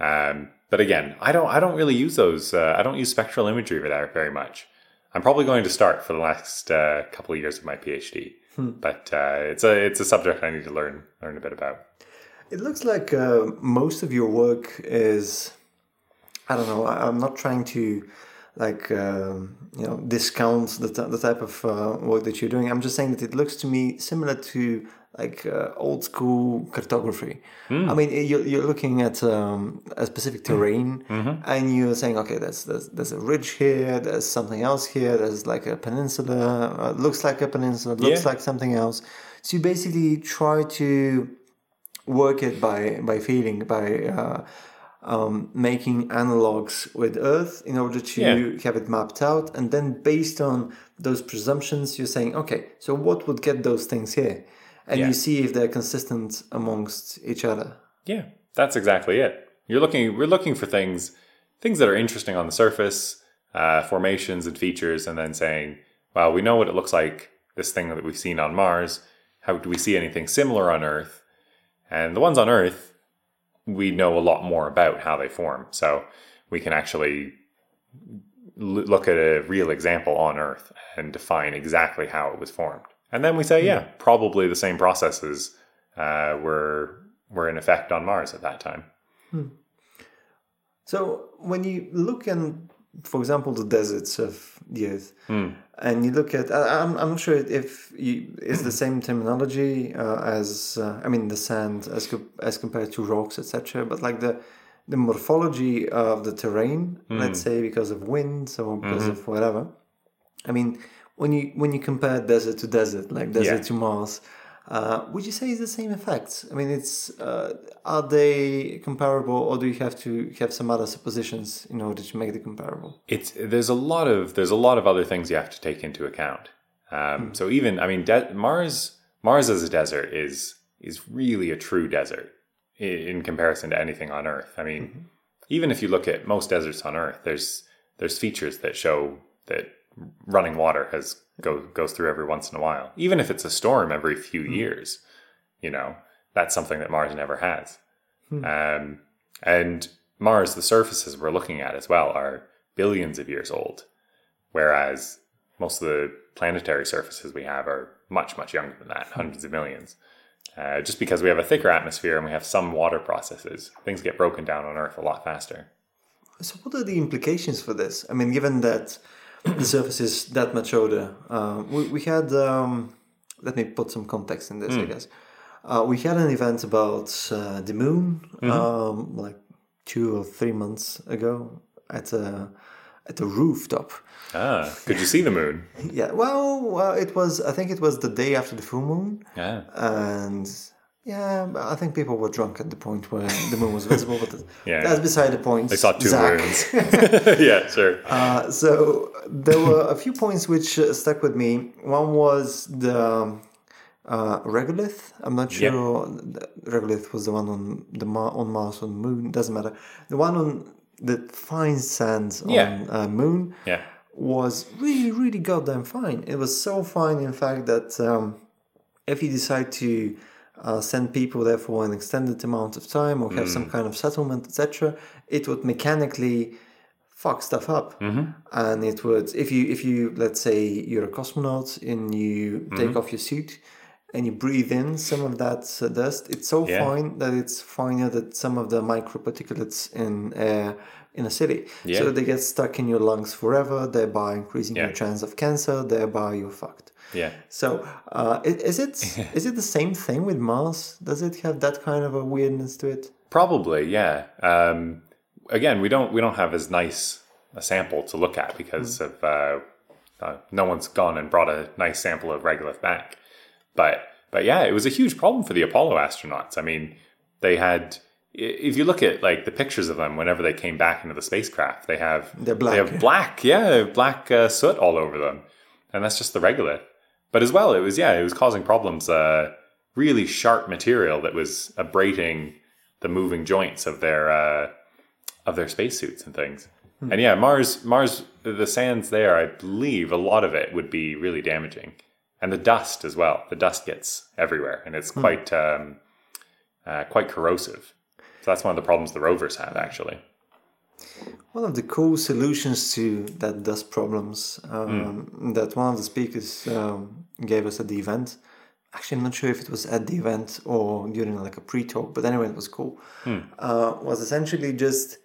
[SPEAKER 2] Um, but again, I don't I don't really use those. Uh, I don't use spectral imagery very very much. I'm probably going to start for the next uh, couple of years of my PhD,
[SPEAKER 1] hmm.
[SPEAKER 2] but uh, it's a it's a subject I need to learn learn a bit about.
[SPEAKER 1] It looks like uh, most of your work is. I don't know. I'm not trying to like um, you know discount the, t- the type of uh, work that you're doing. I'm just saying that it looks to me similar to like uh, old school cartography.
[SPEAKER 2] Mm.
[SPEAKER 1] I mean, you're, you're looking at um, a specific terrain,
[SPEAKER 2] mm-hmm.
[SPEAKER 1] and you're saying, okay, there's, there's there's a ridge here, there's something else here, there's like a peninsula, uh, looks like a peninsula, looks yeah. like something else. So you basically try to work it by by feeling by uh, um, making analogs with Earth in order to
[SPEAKER 2] Yeah.
[SPEAKER 1] have it mapped out, and then based on those presumptions, you're saying, okay, so what would get those things here, and
[SPEAKER 2] Yeah.
[SPEAKER 1] you see if they're consistent amongst each other.
[SPEAKER 2] Yeah, that's exactly it. You're looking. We're looking for things, things that are interesting on the surface, uh, formations and features, and then saying, "Well, we know what it looks like. This thing that we've seen on Mars. How do we see anything similar on Earth? And the ones on Earth, we know a lot more about how they form. So we can actually look at a real example on Earth and define exactly how it was formed. And then we say, yeah, probably the same processes uh, were were in effect on Mars at that time.
[SPEAKER 1] So when you look in, for example, the deserts of the Earth,
[SPEAKER 2] Hmm.
[SPEAKER 1] and you look at, I- I'm, I'm not sure if you, it's the same terminology uh, as, uh, I mean, the sand as co- as compared to rocks, etc. But like the the morphology of the terrain,
[SPEAKER 2] Hmm.
[SPEAKER 1] let's say because of winds or because
[SPEAKER 2] Mm-hmm.
[SPEAKER 1] of whatever. I mean, when you when you compare desert to desert, like desert
[SPEAKER 2] Yeah.
[SPEAKER 1] to Mars, uh, would you say it's the same effects? I mean, it's uh, are they comparable, or do you have to have some other suppositions in order to make it comparable?
[SPEAKER 2] It's there's a lot of there's a lot of other things you have to take into account. Um, So even I mean, de- Mars Mars as a desert is is really a true desert in, in comparison to anything on Earth. I mean, even if you look at most deserts on Earth, there's there's features that show that running water has go, goes through every once in a while. Even if it's a storm every few years, you know that's something that Mars never has. Um, and Mars, the surfaces we're looking at as well are billions of years old, whereas most of the planetary surfaces we have are much much younger than that, hundreds of millions. Uh, just because we have a thicker atmosphere and we have some water processes, things get broken down on Earth a lot faster.
[SPEAKER 1] So, what are the implications for this? I mean, given that the surface is that much older, uh, we, we had. Um, let me put some context in this, I guess. Uh, we had an event about uh, the moon, um, like two or three months ago, at a at a rooftop.
[SPEAKER 2] Ah, could you see the moon? [LAUGHS]
[SPEAKER 1] Yeah, well, it was. I think it was the day after the full moon,
[SPEAKER 2] Yeah,
[SPEAKER 1] and yeah, I think people were drunk at the point where the moon was visible. But [LAUGHS]
[SPEAKER 2] Yeah.
[SPEAKER 1] that's beside the point.
[SPEAKER 2] they saw two
[SPEAKER 1] Zach.
[SPEAKER 2] moons. [LAUGHS] yeah, sure.
[SPEAKER 1] Uh, so there were a few points which uh, stuck with me. One was the um, uh, regolith. I'm not sure. the Regolith was the one on the Mar- on Mars on Moon. Doesn't matter. The one on that finds sands on
[SPEAKER 2] Yeah.
[SPEAKER 1] uh, Moon
[SPEAKER 2] Yeah,
[SPEAKER 1] was really, really goddamn fine. It was so fine, in fact, that um, if you decide to uh, send people there for an extended amount of time or have some kind of settlement, etc., it would mechanically fuck stuff up, and it would if you if you let's say you're a cosmonaut and you take off your suit. And you breathe in some of that uh, dust. It's so
[SPEAKER 2] Yeah.
[SPEAKER 1] fine that it's finer than some of the microparticulates in air in a city.
[SPEAKER 2] Yeah.
[SPEAKER 1] So they get stuck in your lungs forever, thereby increasing
[SPEAKER 2] Yeah.
[SPEAKER 1] your chance of cancer. Thereby, you're fucked.
[SPEAKER 2] yeah.
[SPEAKER 1] So, uh, is it [LAUGHS] is it the same thing with Mars? Does it have that kind of a weirdness to it?
[SPEAKER 2] Probably, yeah. Um, again, we don't we don't have as nice a sample to look at because of uh, uh, no one's gone and brought a nice sample of regolith back. But but yeah, it was a huge problem for the Apollo astronauts. I mean, they had. If you look at like the pictures of them whenever they came back into the spacecraft, they have
[SPEAKER 1] They're black.
[SPEAKER 2] They have black, yeah, black uh, soot all over them, and that's just the regolith. But as well, it was yeah, it was causing problems. Uh, really sharp material that was abrading the moving joints of their uh, of their spacesuits and things. And yeah, Mars Mars the sands there, I believe a lot of it would be really damaging, and the dust as well. The dust gets everywhere, and it's quite um, uh, quite corrosive. So that's one of the problems the rovers have actually.
[SPEAKER 1] One of the cool solutions to that dust problems um, that one of the speakers um, gave us at the event. Actually, I'm not sure if it was at the event or during like a pre-talk, but anyway, it was cool. Uh, was essentially just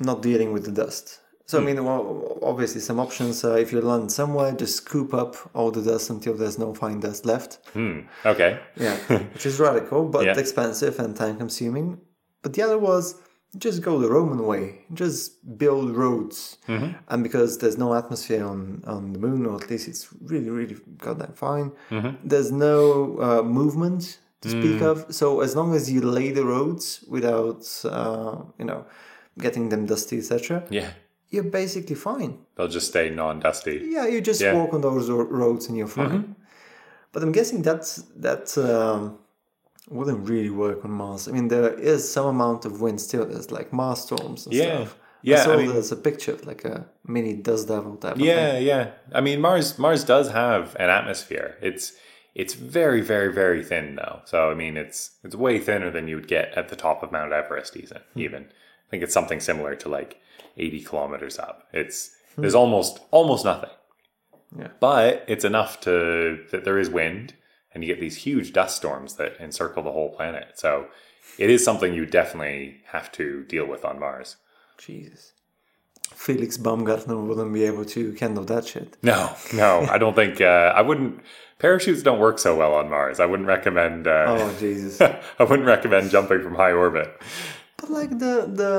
[SPEAKER 1] not dealing with the dust. So I mean, well, obviously, some options. Uh, if you land somewhere, just scoop up all the dust until there's no fine dust left.
[SPEAKER 2] Hmm. Okay.
[SPEAKER 1] Yeah, [LAUGHS] which is radical, but
[SPEAKER 2] Yeah.
[SPEAKER 1] expensive and time consuming. But the other was just go the Roman way, just build roads.
[SPEAKER 2] Mm-hmm.
[SPEAKER 1] And because there's no atmosphere on, on the moon, or at least it's really, really goddamn fine,
[SPEAKER 2] Mm-hmm.
[SPEAKER 1] there's no uh, movement to speak
[SPEAKER 2] Mm.
[SPEAKER 1] of. So as long as you lay the roads without, uh, you know, getting them dusty, etc.,
[SPEAKER 2] Yeah.
[SPEAKER 1] you're basically fine.
[SPEAKER 2] They'll just stay non-dusty.
[SPEAKER 1] Yeah, you just
[SPEAKER 2] Yeah.
[SPEAKER 1] walk on those roads and you're fine. But I'm guessing that's that um, wouldn't really work on Mars. I mean, there is some amount of wind still. There's like Mars storms and
[SPEAKER 2] Yeah.
[SPEAKER 1] stuff.
[SPEAKER 2] Yeah,
[SPEAKER 1] I saw
[SPEAKER 2] I mean-
[SPEAKER 1] there's a picture of like a mini dust devil type. Of thing.
[SPEAKER 2] Yeah, yeah. I mean, Mars Mars does have an atmosphere. It's it's very, very, very thin though. So I mean, it's it's way thinner than you would get at the top of Mount Everest. Even even I think it's something similar to like eighty kilometers up. It's there's almost almost nothing.
[SPEAKER 1] Yeah.
[SPEAKER 2] But it's enough to that there is wind, and you get these huge dust storms that encircle the whole planet. So it is something you definitely have to deal with on Mars.
[SPEAKER 1] Jesus. Felix Baumgartner wouldn't be able to handle that shit.
[SPEAKER 2] No, no, I don't think uh, I wouldn't. Parachutes don't work so well on Mars. I wouldn't recommend. Uh,
[SPEAKER 1] Oh Jesus! [LAUGHS]
[SPEAKER 2] I wouldn't recommend jumping from high orbit.
[SPEAKER 1] But like the the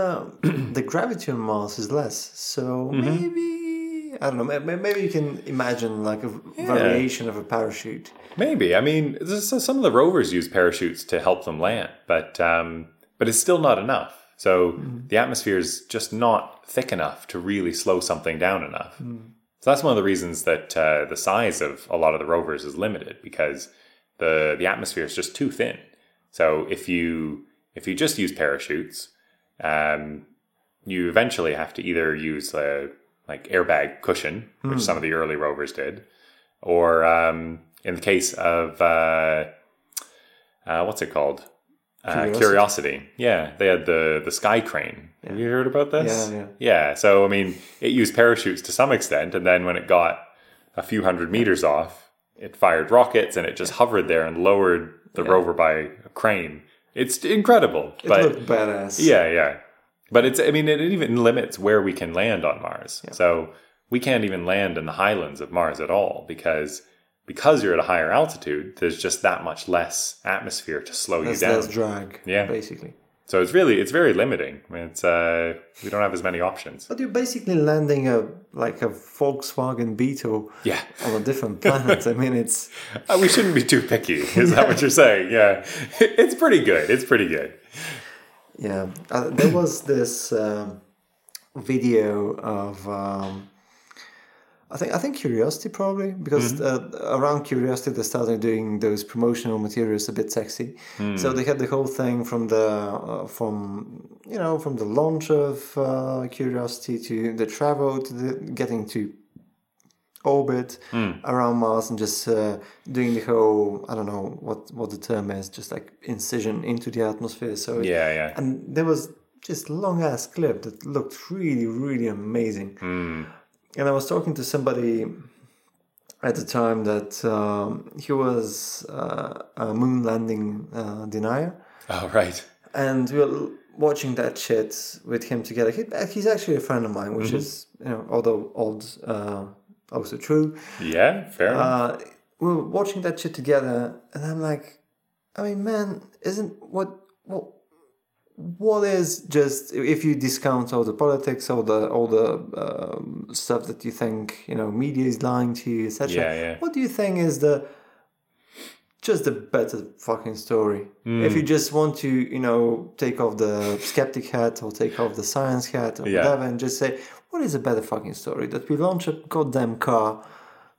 [SPEAKER 1] [CLEARS THROAT] the gravity on Mars is less, so
[SPEAKER 2] Mm-hmm.
[SPEAKER 1] maybe I don't know. may- may- Maybe you can imagine like a variation of a parachute.
[SPEAKER 2] Maybe. I mean, some of the rovers use parachutes to help them land, but um, but it's still not enough. So the atmosphere is just not thick enough to really slow something down enough. So that's one of the reasons that uh, the size of a lot of the rovers is limited because the the atmosphere is just too thin. So if you if you just use parachutes, um, you eventually have to either use a like airbag cushion, which some of the early rovers did, or um, in the case of uh, uh, what's it called? Uh,
[SPEAKER 1] Curiosity.
[SPEAKER 2] Curiosity. Yeah, they had the the sky crane. Have you heard about this?
[SPEAKER 1] Yeah, yeah.
[SPEAKER 2] Yeah. So I mean, it used parachutes to some extent, and then when it got a few hundred meters off, it fired rockets and it just hovered there and lowered the rover by a crane. It's incredible.
[SPEAKER 1] It
[SPEAKER 2] but
[SPEAKER 1] looked badass.
[SPEAKER 2] yeah, yeah. But it's I mean it even limits where we can land on Mars. So we can't even land in the highlands of Mars at all because because you're at a higher altitude, there's just that much less atmosphere to slow
[SPEAKER 1] That's
[SPEAKER 2] you down.
[SPEAKER 1] less drag.
[SPEAKER 2] Yeah.
[SPEAKER 1] basically.
[SPEAKER 2] So it's really it's very limiting. I mean, It's uh we don't have as many options.
[SPEAKER 1] But you're basically landing a like a Volkswagen Beetle
[SPEAKER 2] Yeah.
[SPEAKER 1] on a different planet. I mean, it's [LAUGHS]
[SPEAKER 2] Uh, we shouldn't be too picky. Is that what you're saying? [LAUGHS] Yeah. [LAUGHS] It's pretty good. It's pretty good.
[SPEAKER 1] yeah. Uh, there was this um, video of um, I think I think Curiosity probably because uh, around Curiosity they started doing those promotional materials a bit sexy. So they had the whole thing from the uh, from you know from the launch of uh, Curiosity to the travel to the getting to orbit around Mars and just uh, doing the whole I don't know what what the term is just like incision into the atmosphere. So
[SPEAKER 2] Yeah, yeah.
[SPEAKER 1] and there was just long ass clip that looked really really amazing. And I was talking to somebody at the time that um, he was uh, a moon landing uh, denier,
[SPEAKER 2] Oh right.
[SPEAKER 1] and we were watching that shit with him together. He, he's actually a friend of mine, which is you know although odd, uh, also true.
[SPEAKER 2] Yeah, fair enough.
[SPEAKER 1] Uh, we were watching that shit together, and I'm like, I mean, man, isn't what what what is just if you discount all the politics, all the all the um, stuff that you think you know media is lying to you, etc.
[SPEAKER 2] Yeah, yeah.
[SPEAKER 1] What do you think is the just the better fucking story?
[SPEAKER 2] Hmm.
[SPEAKER 1] If you just want to, you know, take off the skeptic hat or take off the science hat or
[SPEAKER 2] Yeah.
[SPEAKER 1] whatever, and just say, what is a better fucking story? That we launch a goddamn car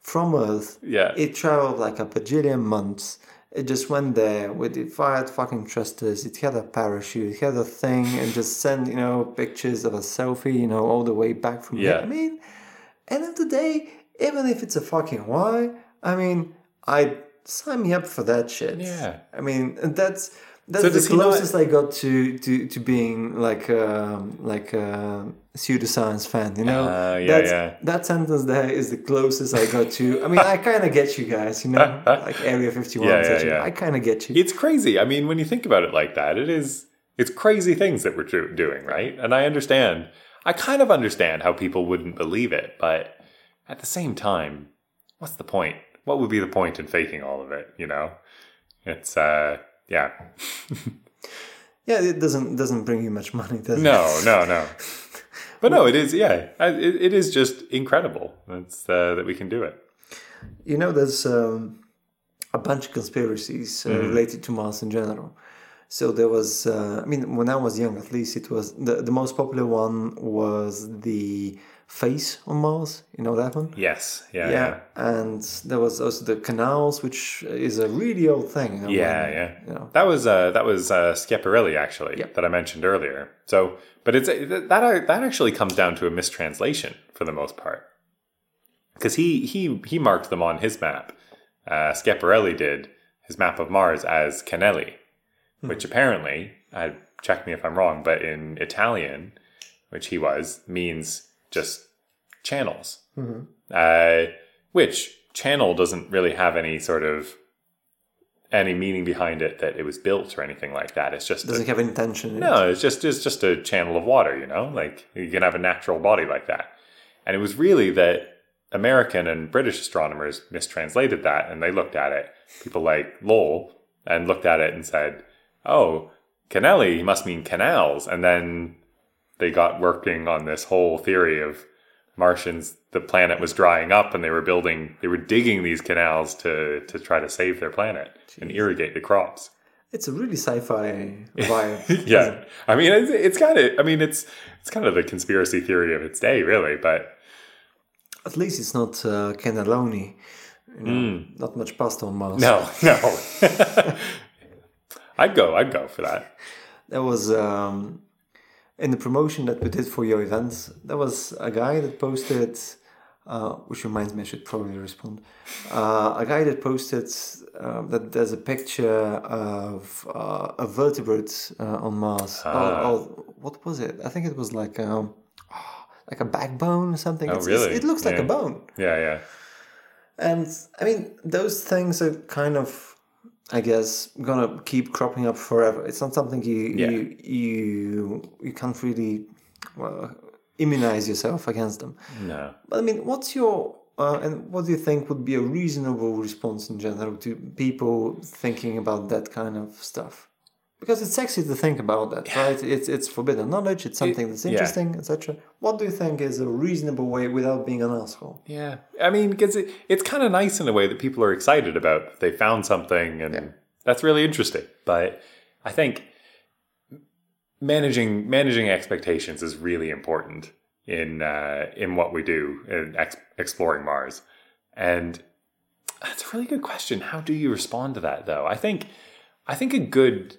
[SPEAKER 1] from Earth.
[SPEAKER 2] Yeah.
[SPEAKER 1] It traveled like a bajillion months. It just went there with it fired fucking thrusters. It had a parachute. It had a thing, and just sent you know pictures of a selfie, you know, all the way back from here.
[SPEAKER 2] Yeah.
[SPEAKER 1] I mean, end of the day, even if it's a fucking lie, I mean, I sign me up for that shit.
[SPEAKER 2] Yeah.
[SPEAKER 1] I mean, that's that's
[SPEAKER 2] does
[SPEAKER 1] the
[SPEAKER 2] he not-
[SPEAKER 1] closest I got to, to, to being like um, like a pseudoscience fan. You know,
[SPEAKER 2] Ah, yeah,
[SPEAKER 1] That's-
[SPEAKER 2] yeah.
[SPEAKER 1] that sentence there is the closest I got to. I mean, I kind of get you guys. You know, [LAUGHS] like Area Fifty One.
[SPEAKER 2] Yeah, yeah, yeah.
[SPEAKER 1] I kind of get you.
[SPEAKER 2] It's crazy. I mean, when you think about it like that, it is it's crazy things that we're doing, right? And I understand. I kind of understand how people wouldn't believe it, but at the same time, what's the point? What would be the point in faking all of it, you know? It's uh yeah. [LAUGHS]
[SPEAKER 1] Yeah, it doesn't doesn't bring you much money, does it?
[SPEAKER 2] No, no, no. [LAUGHS] But no, it is yeah. It, it is just incredible. It's uh, that we can do it.
[SPEAKER 1] You know, there's um, a bunch of conspiracies uh, related to Mars in general. So there was, uh, I mean, when I was young, at least it was the the most popular one was the face on Mars. You know that one?
[SPEAKER 2] Yes. Yeah.
[SPEAKER 1] Yeah,
[SPEAKER 2] Yeah.
[SPEAKER 1] and there was also the canals, which is a really old thing. you know,
[SPEAKER 2] Yeah,
[SPEAKER 1] when,
[SPEAKER 2] yeah.
[SPEAKER 1] You know,
[SPEAKER 2] That was uh, that was uh, Schiaparelli actually that I mentioned earlier. So, but it's that that actually comes down to a mistranslation for the most part, because he he he marked them on his map. Uh, Schiaparelli did his map of Mars as Canali, which apparently, I check me if I'm wrong, but in Italian, which he was, means just channels. Uh, which channel doesn't really have any sort of any meaning behind it that it was built or anything like that. It's just
[SPEAKER 1] doesn't have any tension. in it.
[SPEAKER 2] no, it's just it's just a channel of water, you know? Like you can have a natural body like that. And it was really that American and British astronomers mistranslated that and they looked at it, people like Lowell, and looked at it and said, Oh, Canali must mean canals. And then they got working on this whole theory of Martians, the planet was drying up and they were building they were digging these canals to to try to save their planet and irrigate the crops.
[SPEAKER 1] It's a really sci-fi [LAUGHS] vibe. [LAUGHS]
[SPEAKER 2] yeah i mean it's, it's kind of i mean it's it's kind of the conspiracy theory of its day really but
[SPEAKER 1] At least it's not uh, cannelloni. You know, Not much pasta on Mars.
[SPEAKER 2] No [LAUGHS] no i'd go i'd go for that
[SPEAKER 1] There was um, in the promotion that we did for your events. There was a guy that posted, uh, which reminds me, I should probably respond. Uh, a guy that posted uh, that there's a picture of uh, a vertebrate uh, on Mars.
[SPEAKER 2] Ah.
[SPEAKER 1] Oh, oh, what was it? I think it was like um, like a backbone or something.
[SPEAKER 2] Oh,
[SPEAKER 1] It's- it's-
[SPEAKER 2] really?
[SPEAKER 1] it looks like a bone.
[SPEAKER 2] yeah yeah
[SPEAKER 1] And I mean, those things are kind of, I guess, gonna keep cropping up forever. It's not something you
[SPEAKER 2] Yeah.
[SPEAKER 1] you you you can't really well, immunize yourself against them.
[SPEAKER 2] no
[SPEAKER 1] But I mean, what's your uh, and what do you think would be a reasonable response in general to people thinking about that kind of stuff? Because it's sexy to think about that, right? It's it's forbidden knowledge. It's something that's
[SPEAKER 2] yeah.
[SPEAKER 1] interesting, etc. What do you think is a reasonable way without being an asshole?
[SPEAKER 2] yeah i mean because it, it's kind of nice in a way that people are excited about they found something and that's really interesting but i think managing managing expectations is really important in uh, in what we do in ex- exploring Mars, and that's a really good question. How do you respond to that, though? I think I think a good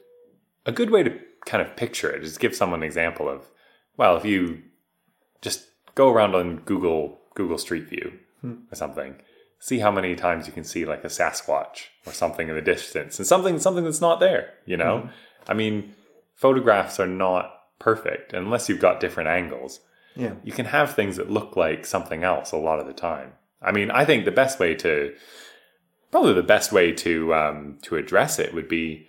[SPEAKER 2] a good way to kind of picture it is give someone an example of well, if you just go around on Google Google Street View or something, see how many times you can see like a Sasquatch or something in the distance, and something something that's not there. You know, I mean, photographs are not perfect unless you've got different angles
[SPEAKER 1] Yeah.
[SPEAKER 2] you can have things that look like something else a lot of the time. I mean, I think the best way to probably the best way to um, to address it would be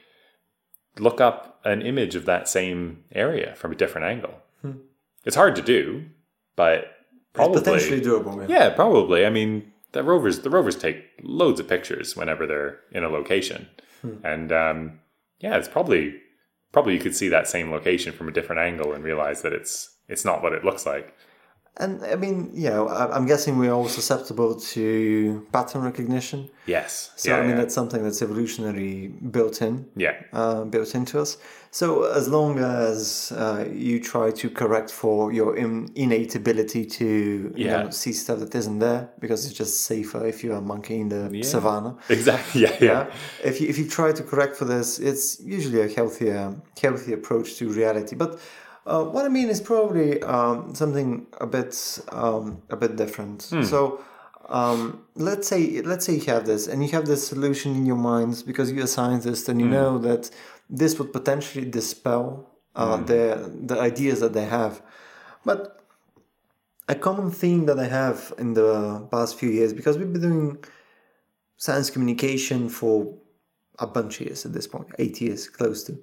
[SPEAKER 2] look up an image of that same area from a different angle. It's hard to do, but probably
[SPEAKER 1] It's potentially doable. Yeah.
[SPEAKER 2] yeah, probably. I mean, the rovers the rovers take loads of pictures whenever they're in a location, and um, yeah, it's probably probably you could see that same location from a different angle and realize that it's it's not what it looks like.
[SPEAKER 1] And I mean, yeah, I- I'm guessing we're all susceptible to pattern recognition.
[SPEAKER 2] Yes.
[SPEAKER 1] So
[SPEAKER 2] yeah,
[SPEAKER 1] I mean,
[SPEAKER 2] yeah.
[SPEAKER 1] that's something that's evolutionary built in,
[SPEAKER 2] yeah.
[SPEAKER 1] uh, built into us. So as long as uh, you try to correct for your in- innate ability to you
[SPEAKER 2] Yeah.
[SPEAKER 1] know, see stuff that isn't there, because it's just safer if you're a monkey in the savannah.
[SPEAKER 2] Exactly. [LAUGHS] Yeah, yeah.
[SPEAKER 1] Yeah. If you if you try to correct for this, it's usually a healthier healthy approach to reality. But uh, what I mean is probably um, something a bit um, a bit different. So um, let's say let's say you have this and you have this solution in your minds because you're a scientist and you know that this would potentially dispel uh, the the ideas that they have, but a common theme that I have in the past few years because we've been doing science communication for a bunch of years at this point, eight years close to.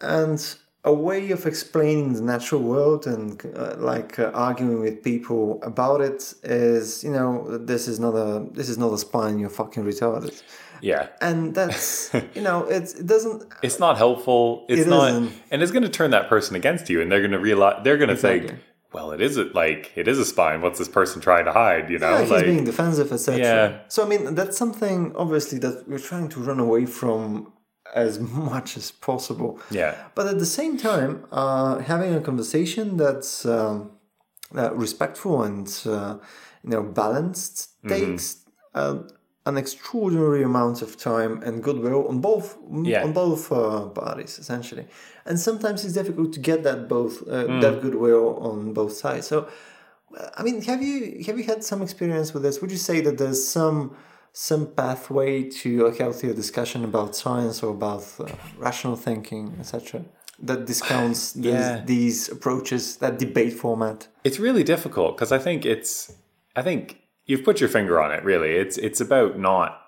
[SPEAKER 1] And a way of explaining the natural world and uh, like uh, arguing with people about it is, you know, this is not a this is not a spine. You're fucking retarded,
[SPEAKER 2] Yeah.
[SPEAKER 1] and that's [LAUGHS] you know it's, it doesn't
[SPEAKER 2] It's not helpful. It's
[SPEAKER 1] It
[SPEAKER 2] not,
[SPEAKER 1] isn't.
[SPEAKER 2] and it's going to turn that person against you, and they're going to realize they're going to
[SPEAKER 1] Exactly.
[SPEAKER 2] think, well, it is it like it is a spine. What's this person trying to hide? You know,
[SPEAKER 1] Yeah, he's
[SPEAKER 2] like
[SPEAKER 1] being defensive, etc.
[SPEAKER 2] Yeah.
[SPEAKER 1] So I mean, that's something obviously that we're trying to run away from as [LAUGHS] much as possible.
[SPEAKER 2] yeah,
[SPEAKER 1] But at the same time, uh, having a conversation that's um, uh, respectful and uh, you know balanced takes uh, an extraordinary amount of time and goodwill on both
[SPEAKER 2] Yeah.
[SPEAKER 1] on both uh, parties essentially. And sometimes it's difficult to get that both uh, that goodwill on both sides. So, I mean, have you have you had some experience with this? Would you say that there's some some pathway to a healthier discussion about science or about uh, rational thinking, etc., that discounts [SIGHS] these,
[SPEAKER 2] Yeah.
[SPEAKER 1] these approaches, that debate format?
[SPEAKER 2] it's really difficult because I think it's I think you've put your finger on it. Really, it's it's about not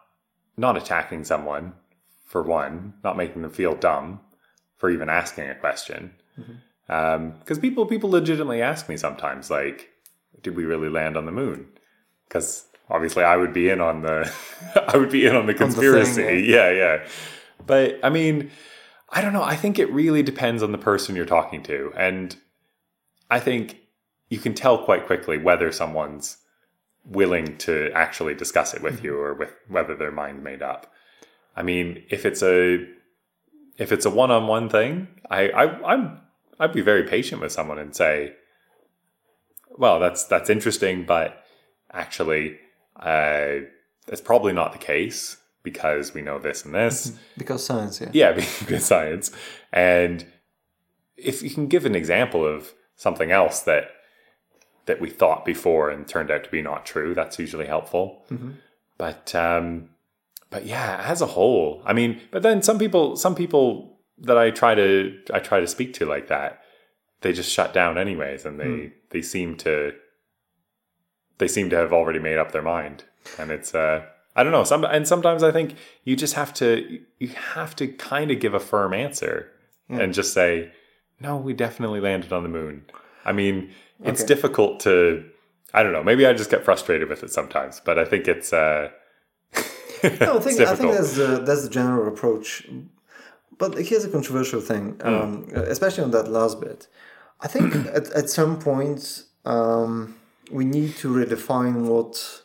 [SPEAKER 2] not attacking someone for one, not making them feel dumb for even asking a question. Because people people legitimately ask me sometimes, like, "Did we really land on the moon?" Because obviously, I would be in on the [LAUGHS] I would be in on the
[SPEAKER 1] thing,
[SPEAKER 2] conspiracy. [LAUGHS] yeah, yeah. But I mean, I don't know. I think it really depends on the person you're talking to, and I think you can tell quite quickly whether someone's willing to actually discuss it with mm-hmm. you or with whether their mind made up. I mean, if it's a if it's a one-on-one thing, I, I I'm I'd be very patient with someone and say, "Well, that's that's interesting, but actually, uh, that's probably not the case because we know this and this." [LAUGHS]
[SPEAKER 1] Because science, yeah.
[SPEAKER 2] Yeah, [LAUGHS] because science. And if you can give an example of something else that that we thought before and turned out to be not true, that's usually helpful. But um, but yeah, as a whole, I mean, but then some people, some people that I try to I try to speak to like that, they just shut down anyways, and they they seem to they seem to have already made up their mind, and it's uh. I don't know. Some and sometimes I think you just have to you have to kind of give a firm answer and just say, "No, we definitely landed on the moon." I mean, it's
[SPEAKER 1] Okay.
[SPEAKER 2] difficult to I don't know. Maybe I just get frustrated with it sometimes, but I think it's uh [LAUGHS]
[SPEAKER 1] No, I think I think that's the that's the general approach. But here's a controversial thing,
[SPEAKER 2] Hmm.
[SPEAKER 1] um, especially on that last bit. I think [CLEARS THROAT] at, at some point um, we need to redefine what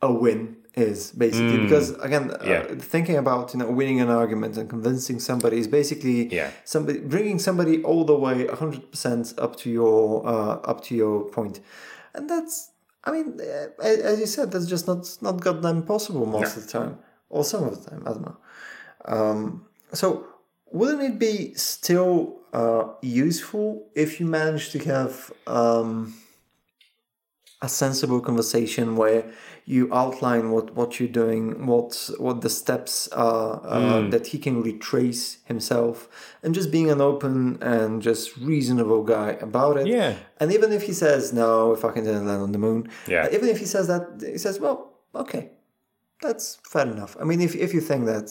[SPEAKER 1] a win is basically because again
[SPEAKER 2] Hmm. Yeah.
[SPEAKER 1] uh, thinking about you know winning an argument and convincing somebody is basically
[SPEAKER 2] Yeah.
[SPEAKER 1] somebody bringing somebody all the way 100% up to your uh, up to your point and that's i mean uh, as you said that's just not not goddamn possible most of the time or some of the time i don't know um, so wouldn't it be still uh, useful if you manage to have um, a sensible conversation where you outline what, what you're doing, what what the steps are uh, that he can retrace himself, and just being an open and just reasonable guy about it.
[SPEAKER 2] Yeah.
[SPEAKER 1] And even if he says no, if I can land on the moon,
[SPEAKER 2] Yeah.
[SPEAKER 1] even if he says that, he says, well, okay, that's fair enough. I mean, if if you think that,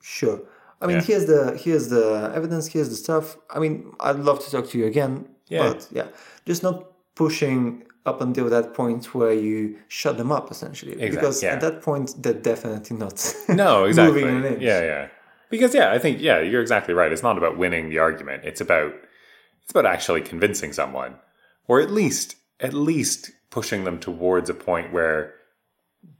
[SPEAKER 1] sure. I mean,
[SPEAKER 2] Yeah.
[SPEAKER 1] here's the here's the evidence, here's the stuff. I mean, I'd love to talk to you again.
[SPEAKER 2] Yeah.
[SPEAKER 1] But yeah, just not pushing up until that point where you shut them up essentially. because
[SPEAKER 2] yeah.
[SPEAKER 1] at that point they're definitely not [LAUGHS]
[SPEAKER 2] No, exactly.
[SPEAKER 1] moving an inch.
[SPEAKER 2] Yeah, yeah. Because yeah, I think yeah, you're exactly right. It's not about winning the argument. It's about it's about actually convincing someone, or at least at least pushing them towards a point where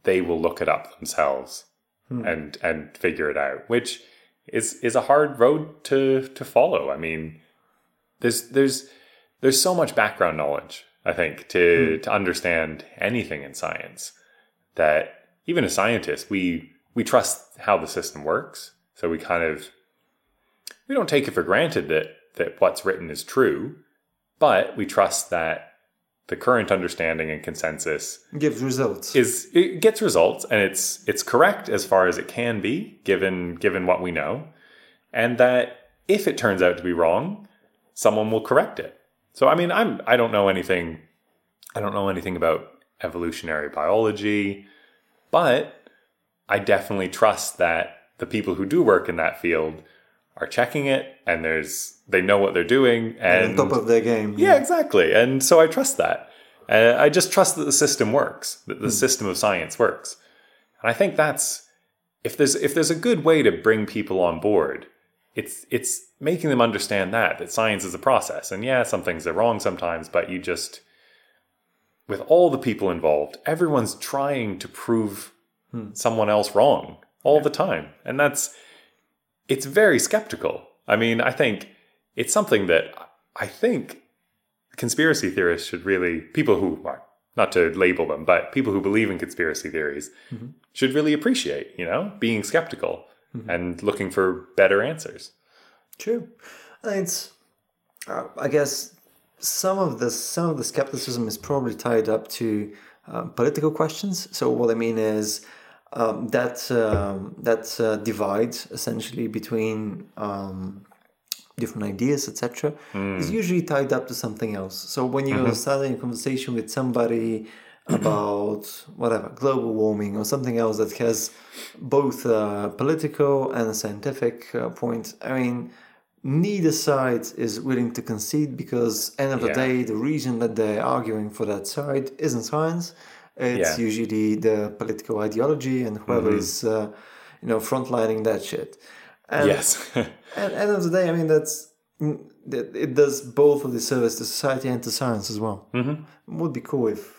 [SPEAKER 2] they will look it up themselves hmm. and and figure it out, which is is a hard road to to follow. I mean, there's there's there's so much background knowledge I think to hmm. to understand anything in science that even as scientists we we trust how the system works. So we kind of we don't take it for granted that that what's written is true but we trust that the current understanding and consensus
[SPEAKER 1] gives results.
[SPEAKER 2] is it gets results and it's it's correct as far as it can be given given what we know. And that if it turns out to be wrong someone will correct it so i mean i'm i don't know anything i don't know anything about evolutionary biology but i definitely trust that the people who do work in that field are checking it and there's they know what they're doing and
[SPEAKER 1] on top of their game.
[SPEAKER 2] yeah, exactly. And so I trust that. Uh, I just trust that the system works, that the system of science works. And I think that's if there's if there's a good way to bring people on board, it's it's making them understand that that science is a process, and yeah, some things are wrong sometimes, but you just with all the people involved, everyone's trying to prove hmm. someone else wrong all the time, and that's it's very skeptical. I mean, I think it's something that I think conspiracy theorists should really people who are not to label them, but people who believe in conspiracy theories mm-hmm. should really appreciate, you know, being skeptical and looking for better answers.
[SPEAKER 1] True. It's, uh, I guess, some of the some of the skepticism is probably tied up to um, political questions. So what I mean is um, that um, that uh, divide essentially between um, different ideas, etc., is usually tied up to something else. So when you're starting a conversation with somebody [CLEARS THROAT] about whatever global warming or something else that has both a political and a scientific uh, point, I mean, neither side is willing to concede because end of the
[SPEAKER 2] Yeah.
[SPEAKER 1] day, the reason that they're arguing for that side isn't science. It's
[SPEAKER 2] Yeah.
[SPEAKER 1] usually the political ideology and whoever is, uh, you know, frontlining that shit. And
[SPEAKER 2] yes. [LAUGHS]
[SPEAKER 1] at end of the day, I mean, that's mm, it does both of the service to society and to science as well. Mm-hmm. It would be cool if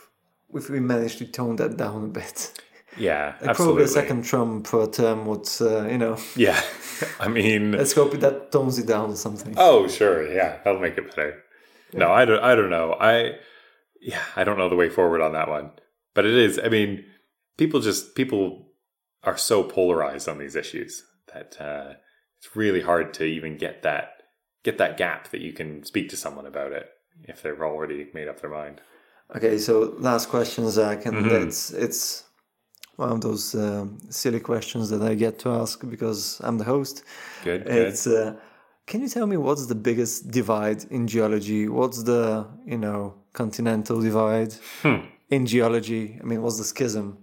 [SPEAKER 1] if we managed to tone that down a bit.
[SPEAKER 2] yeah,
[SPEAKER 1] Probably
[SPEAKER 2] absolutely.
[SPEAKER 1] a second Trump uh, term would, uh, you know,
[SPEAKER 2] Yeah. [LAUGHS] I mean,
[SPEAKER 1] let's hope that tones it down or something.
[SPEAKER 2] Oh, sure. Yeah, that'll make it better. No, I don't. I don't know. I yeah, I don't know the way forward on that one. But it is. I mean, people just people are so polarized on these issues that uh, it's really hard to even get that get that gap that you can speak to someone about it if they've already made up their mind.
[SPEAKER 1] Okay, so last question, Zach, and
[SPEAKER 2] Mm-hmm.
[SPEAKER 1] it's it's one of those um silly questions that I get to ask because I'm the host.
[SPEAKER 2] Good. Good.
[SPEAKER 1] Uh, can you tell me what's the biggest divide in geology? What's the you know continental divide
[SPEAKER 2] Hmm.
[SPEAKER 1] in geology? I mean, what's the schism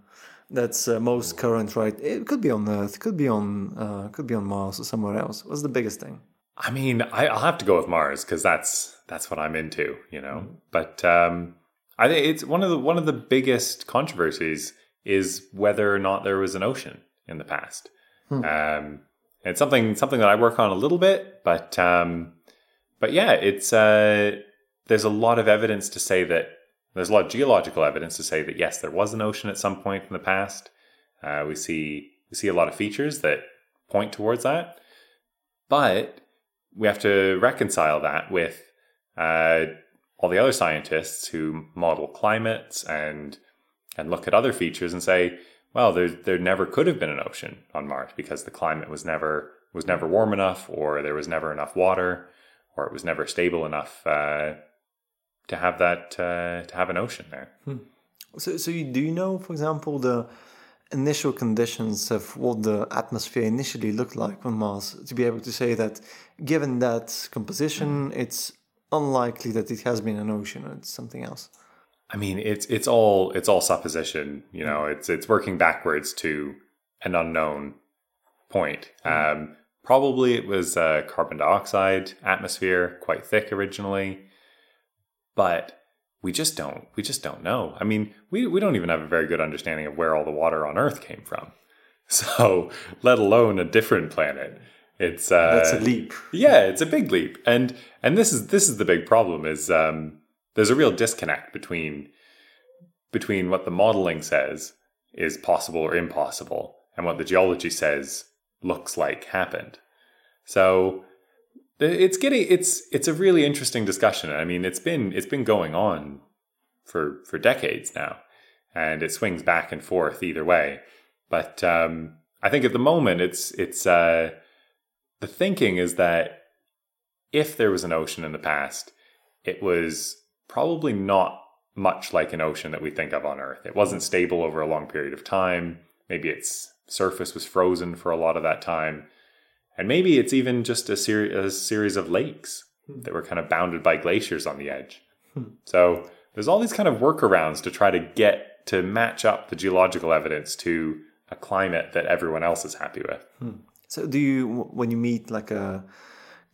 [SPEAKER 1] that's uh, most current? Right? It could be on Earth, could be on uh, could be on Mars or somewhere else. What's the biggest thing?
[SPEAKER 2] I mean, I, I'll have to go with Mars because that's that's what I'm into, you know. But um, I think it's one of the one of the biggest controversies is whether or not there was an ocean in the past. Um, it's something something that I work on a little bit, but um, but yeah, it's uh, there's a lot of evidence to say that there's a lot of geological evidence to say that yes, there was an ocean at some point in the past. Uh, we see we see a lot of features that point towards that, but we have to reconcile that with uh, all the other scientists who model climates and and look at other features and say, well, there there never could have been an ocean on Mars because the climate was never was never warm enough, or there was never enough water, or it was never stable enough uh, to have that uh, to have an ocean there.
[SPEAKER 1] So, so you, do you know, for example, the initial conditions of what the atmosphere initially looked like on Mars? To be able to say that, given that composition, it's unlikely that it has been an ocean or it's something else.
[SPEAKER 2] I mean, it's it's all it's all supposition. You know, it's it's working backwards to an unknown point. Um, probably it was a carbon dioxide atmosphere, quite thick originally, but we just don't we just don't know. I mean, we we don't even have a very good understanding of where all the water on Earth came from. [LAUGHS] So, let alone a different planet. It's uh,
[SPEAKER 1] That's a leap.
[SPEAKER 2] yeah, it's a big leap, and and this is this is the big problem is um, there's a real disconnect between between what the modeling says is possible or impossible and what the geology says looks like happened. So it's getting it's it's a really interesting discussion. I mean, it's been it's been going on for for decades now, and it swings back and forth either way. But um, I think at the moment it's it's uh, the thinking is that if there was an ocean in the past, it was probably not much like an ocean that we think of on Earth. It wasn't stable over a long period of time. Maybe its surface was frozen for a lot of that time. And maybe it's even just a, seri- a series of lakes hmm. that were kind of bounded by glaciers on the edge. Hmm. So there's all these kind of workarounds to try to get to match up the geological evidence to a climate that everyone else is happy with. Hmm.
[SPEAKER 1] So, do you when you meet like a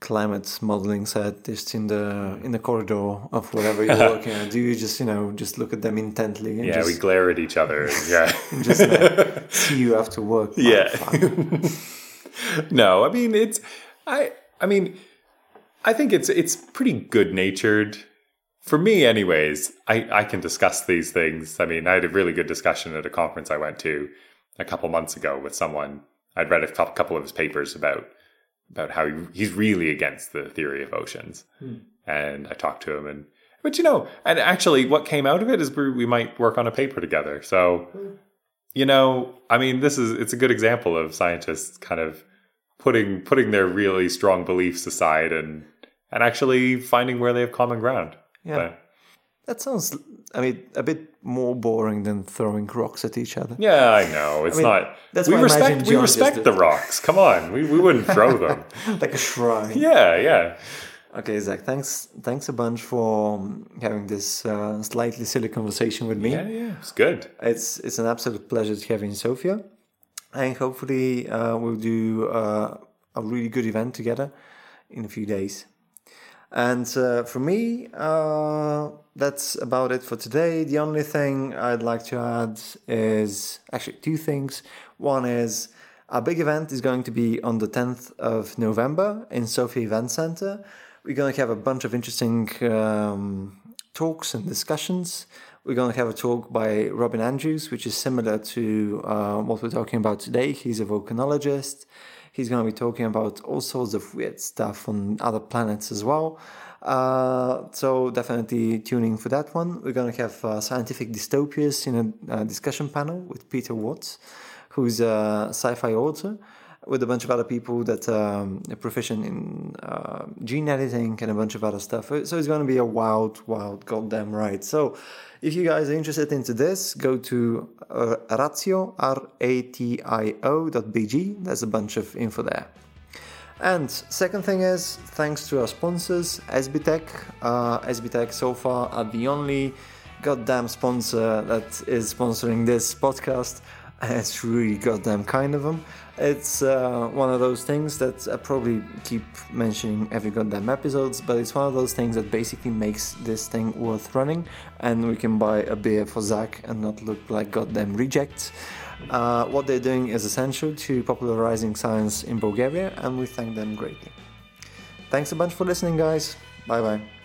[SPEAKER 1] climate modeling scientist in the in the corridor of wherever you're [LAUGHS] working at, do you just you know just look at them intently and
[SPEAKER 2] Yeah,
[SPEAKER 1] just,
[SPEAKER 2] we glare at each other. [LAUGHS] Yeah.
[SPEAKER 1] just like, [LAUGHS] see you after work?
[SPEAKER 2] Yeah. no, I mean it's I I mean, I think it's it's pretty good natured. For me, anyways, I, I can discuss these things. I mean, I had a really good discussion at a conference I went to a couple months ago with someone. I'd read a couple of his papers about about how he, he's really against the theory of oceans, hmm. and I talked to him, and but you know, and actually, what came out of it is we might work on a paper together. So, you know, I mean, this is it's a good example of scientists kind of putting putting their really strong beliefs aside and and actually finding where they have common ground.
[SPEAKER 1] Yeah. But, that sounds, I mean, a bit more boring than throwing rocks at each other.
[SPEAKER 2] Yeah, I know. It's I mean, not. That's we respect. We respect the rocks. Come on, we, we wouldn't throw [LAUGHS] them
[SPEAKER 1] like a shrine.
[SPEAKER 2] Yeah, yeah.
[SPEAKER 1] Okay, Zach. Thanks. Thanks a bunch for having this uh, slightly silly conversation with me.
[SPEAKER 2] Yeah, yeah. It's good.
[SPEAKER 1] It's it's an absolute pleasure to have you in Sofia, and hopefully uh, we'll do uh, a really good event together in a few days. And uh, for me, uh, that's about it for today. The only thing I'd like to add is actually two things. One is our big event is going to be on the 10th of November in Sofia Event Center. We're going to have a bunch of interesting um, talks and discussions. We're going to have a talk by Robin Andrews, which is similar to uh, what we're talking about today. He's a volcanologist. He's going to be talking about all sorts of weird stuff on other planets as well. Uh, so definitely tuning for that one. We're going to have uh, scientific dystopias in a, a, discussion panel with Peter Watts, who's a sci-fi author, with a bunch of other people that um, are proficient in uh, gene editing and a bunch of other stuff. So it's going to be a wild, wild goddamn ride. So if you guys are interested into this, go to uh, ratio, R-A-T-I-O dot B-G. There's a bunch of info there. And second thing is, thanks to our sponsors, SBTech. Uh, SBTech so far are the only goddamn sponsor that is sponsoring this podcast. [LAUGHS] It's really goddamn kind of them. It's uh, one of those things that I probably keep mentioning every goddamn episodes, but it's one of those things that basically makes this thing worth running, and we can buy a beer for Zach and not look like goddamn rejects. Uh, what they're doing is essential to popularizing science in Bulgaria, and we thank them greatly. Thanks a bunch for listening, guys. Bye bye.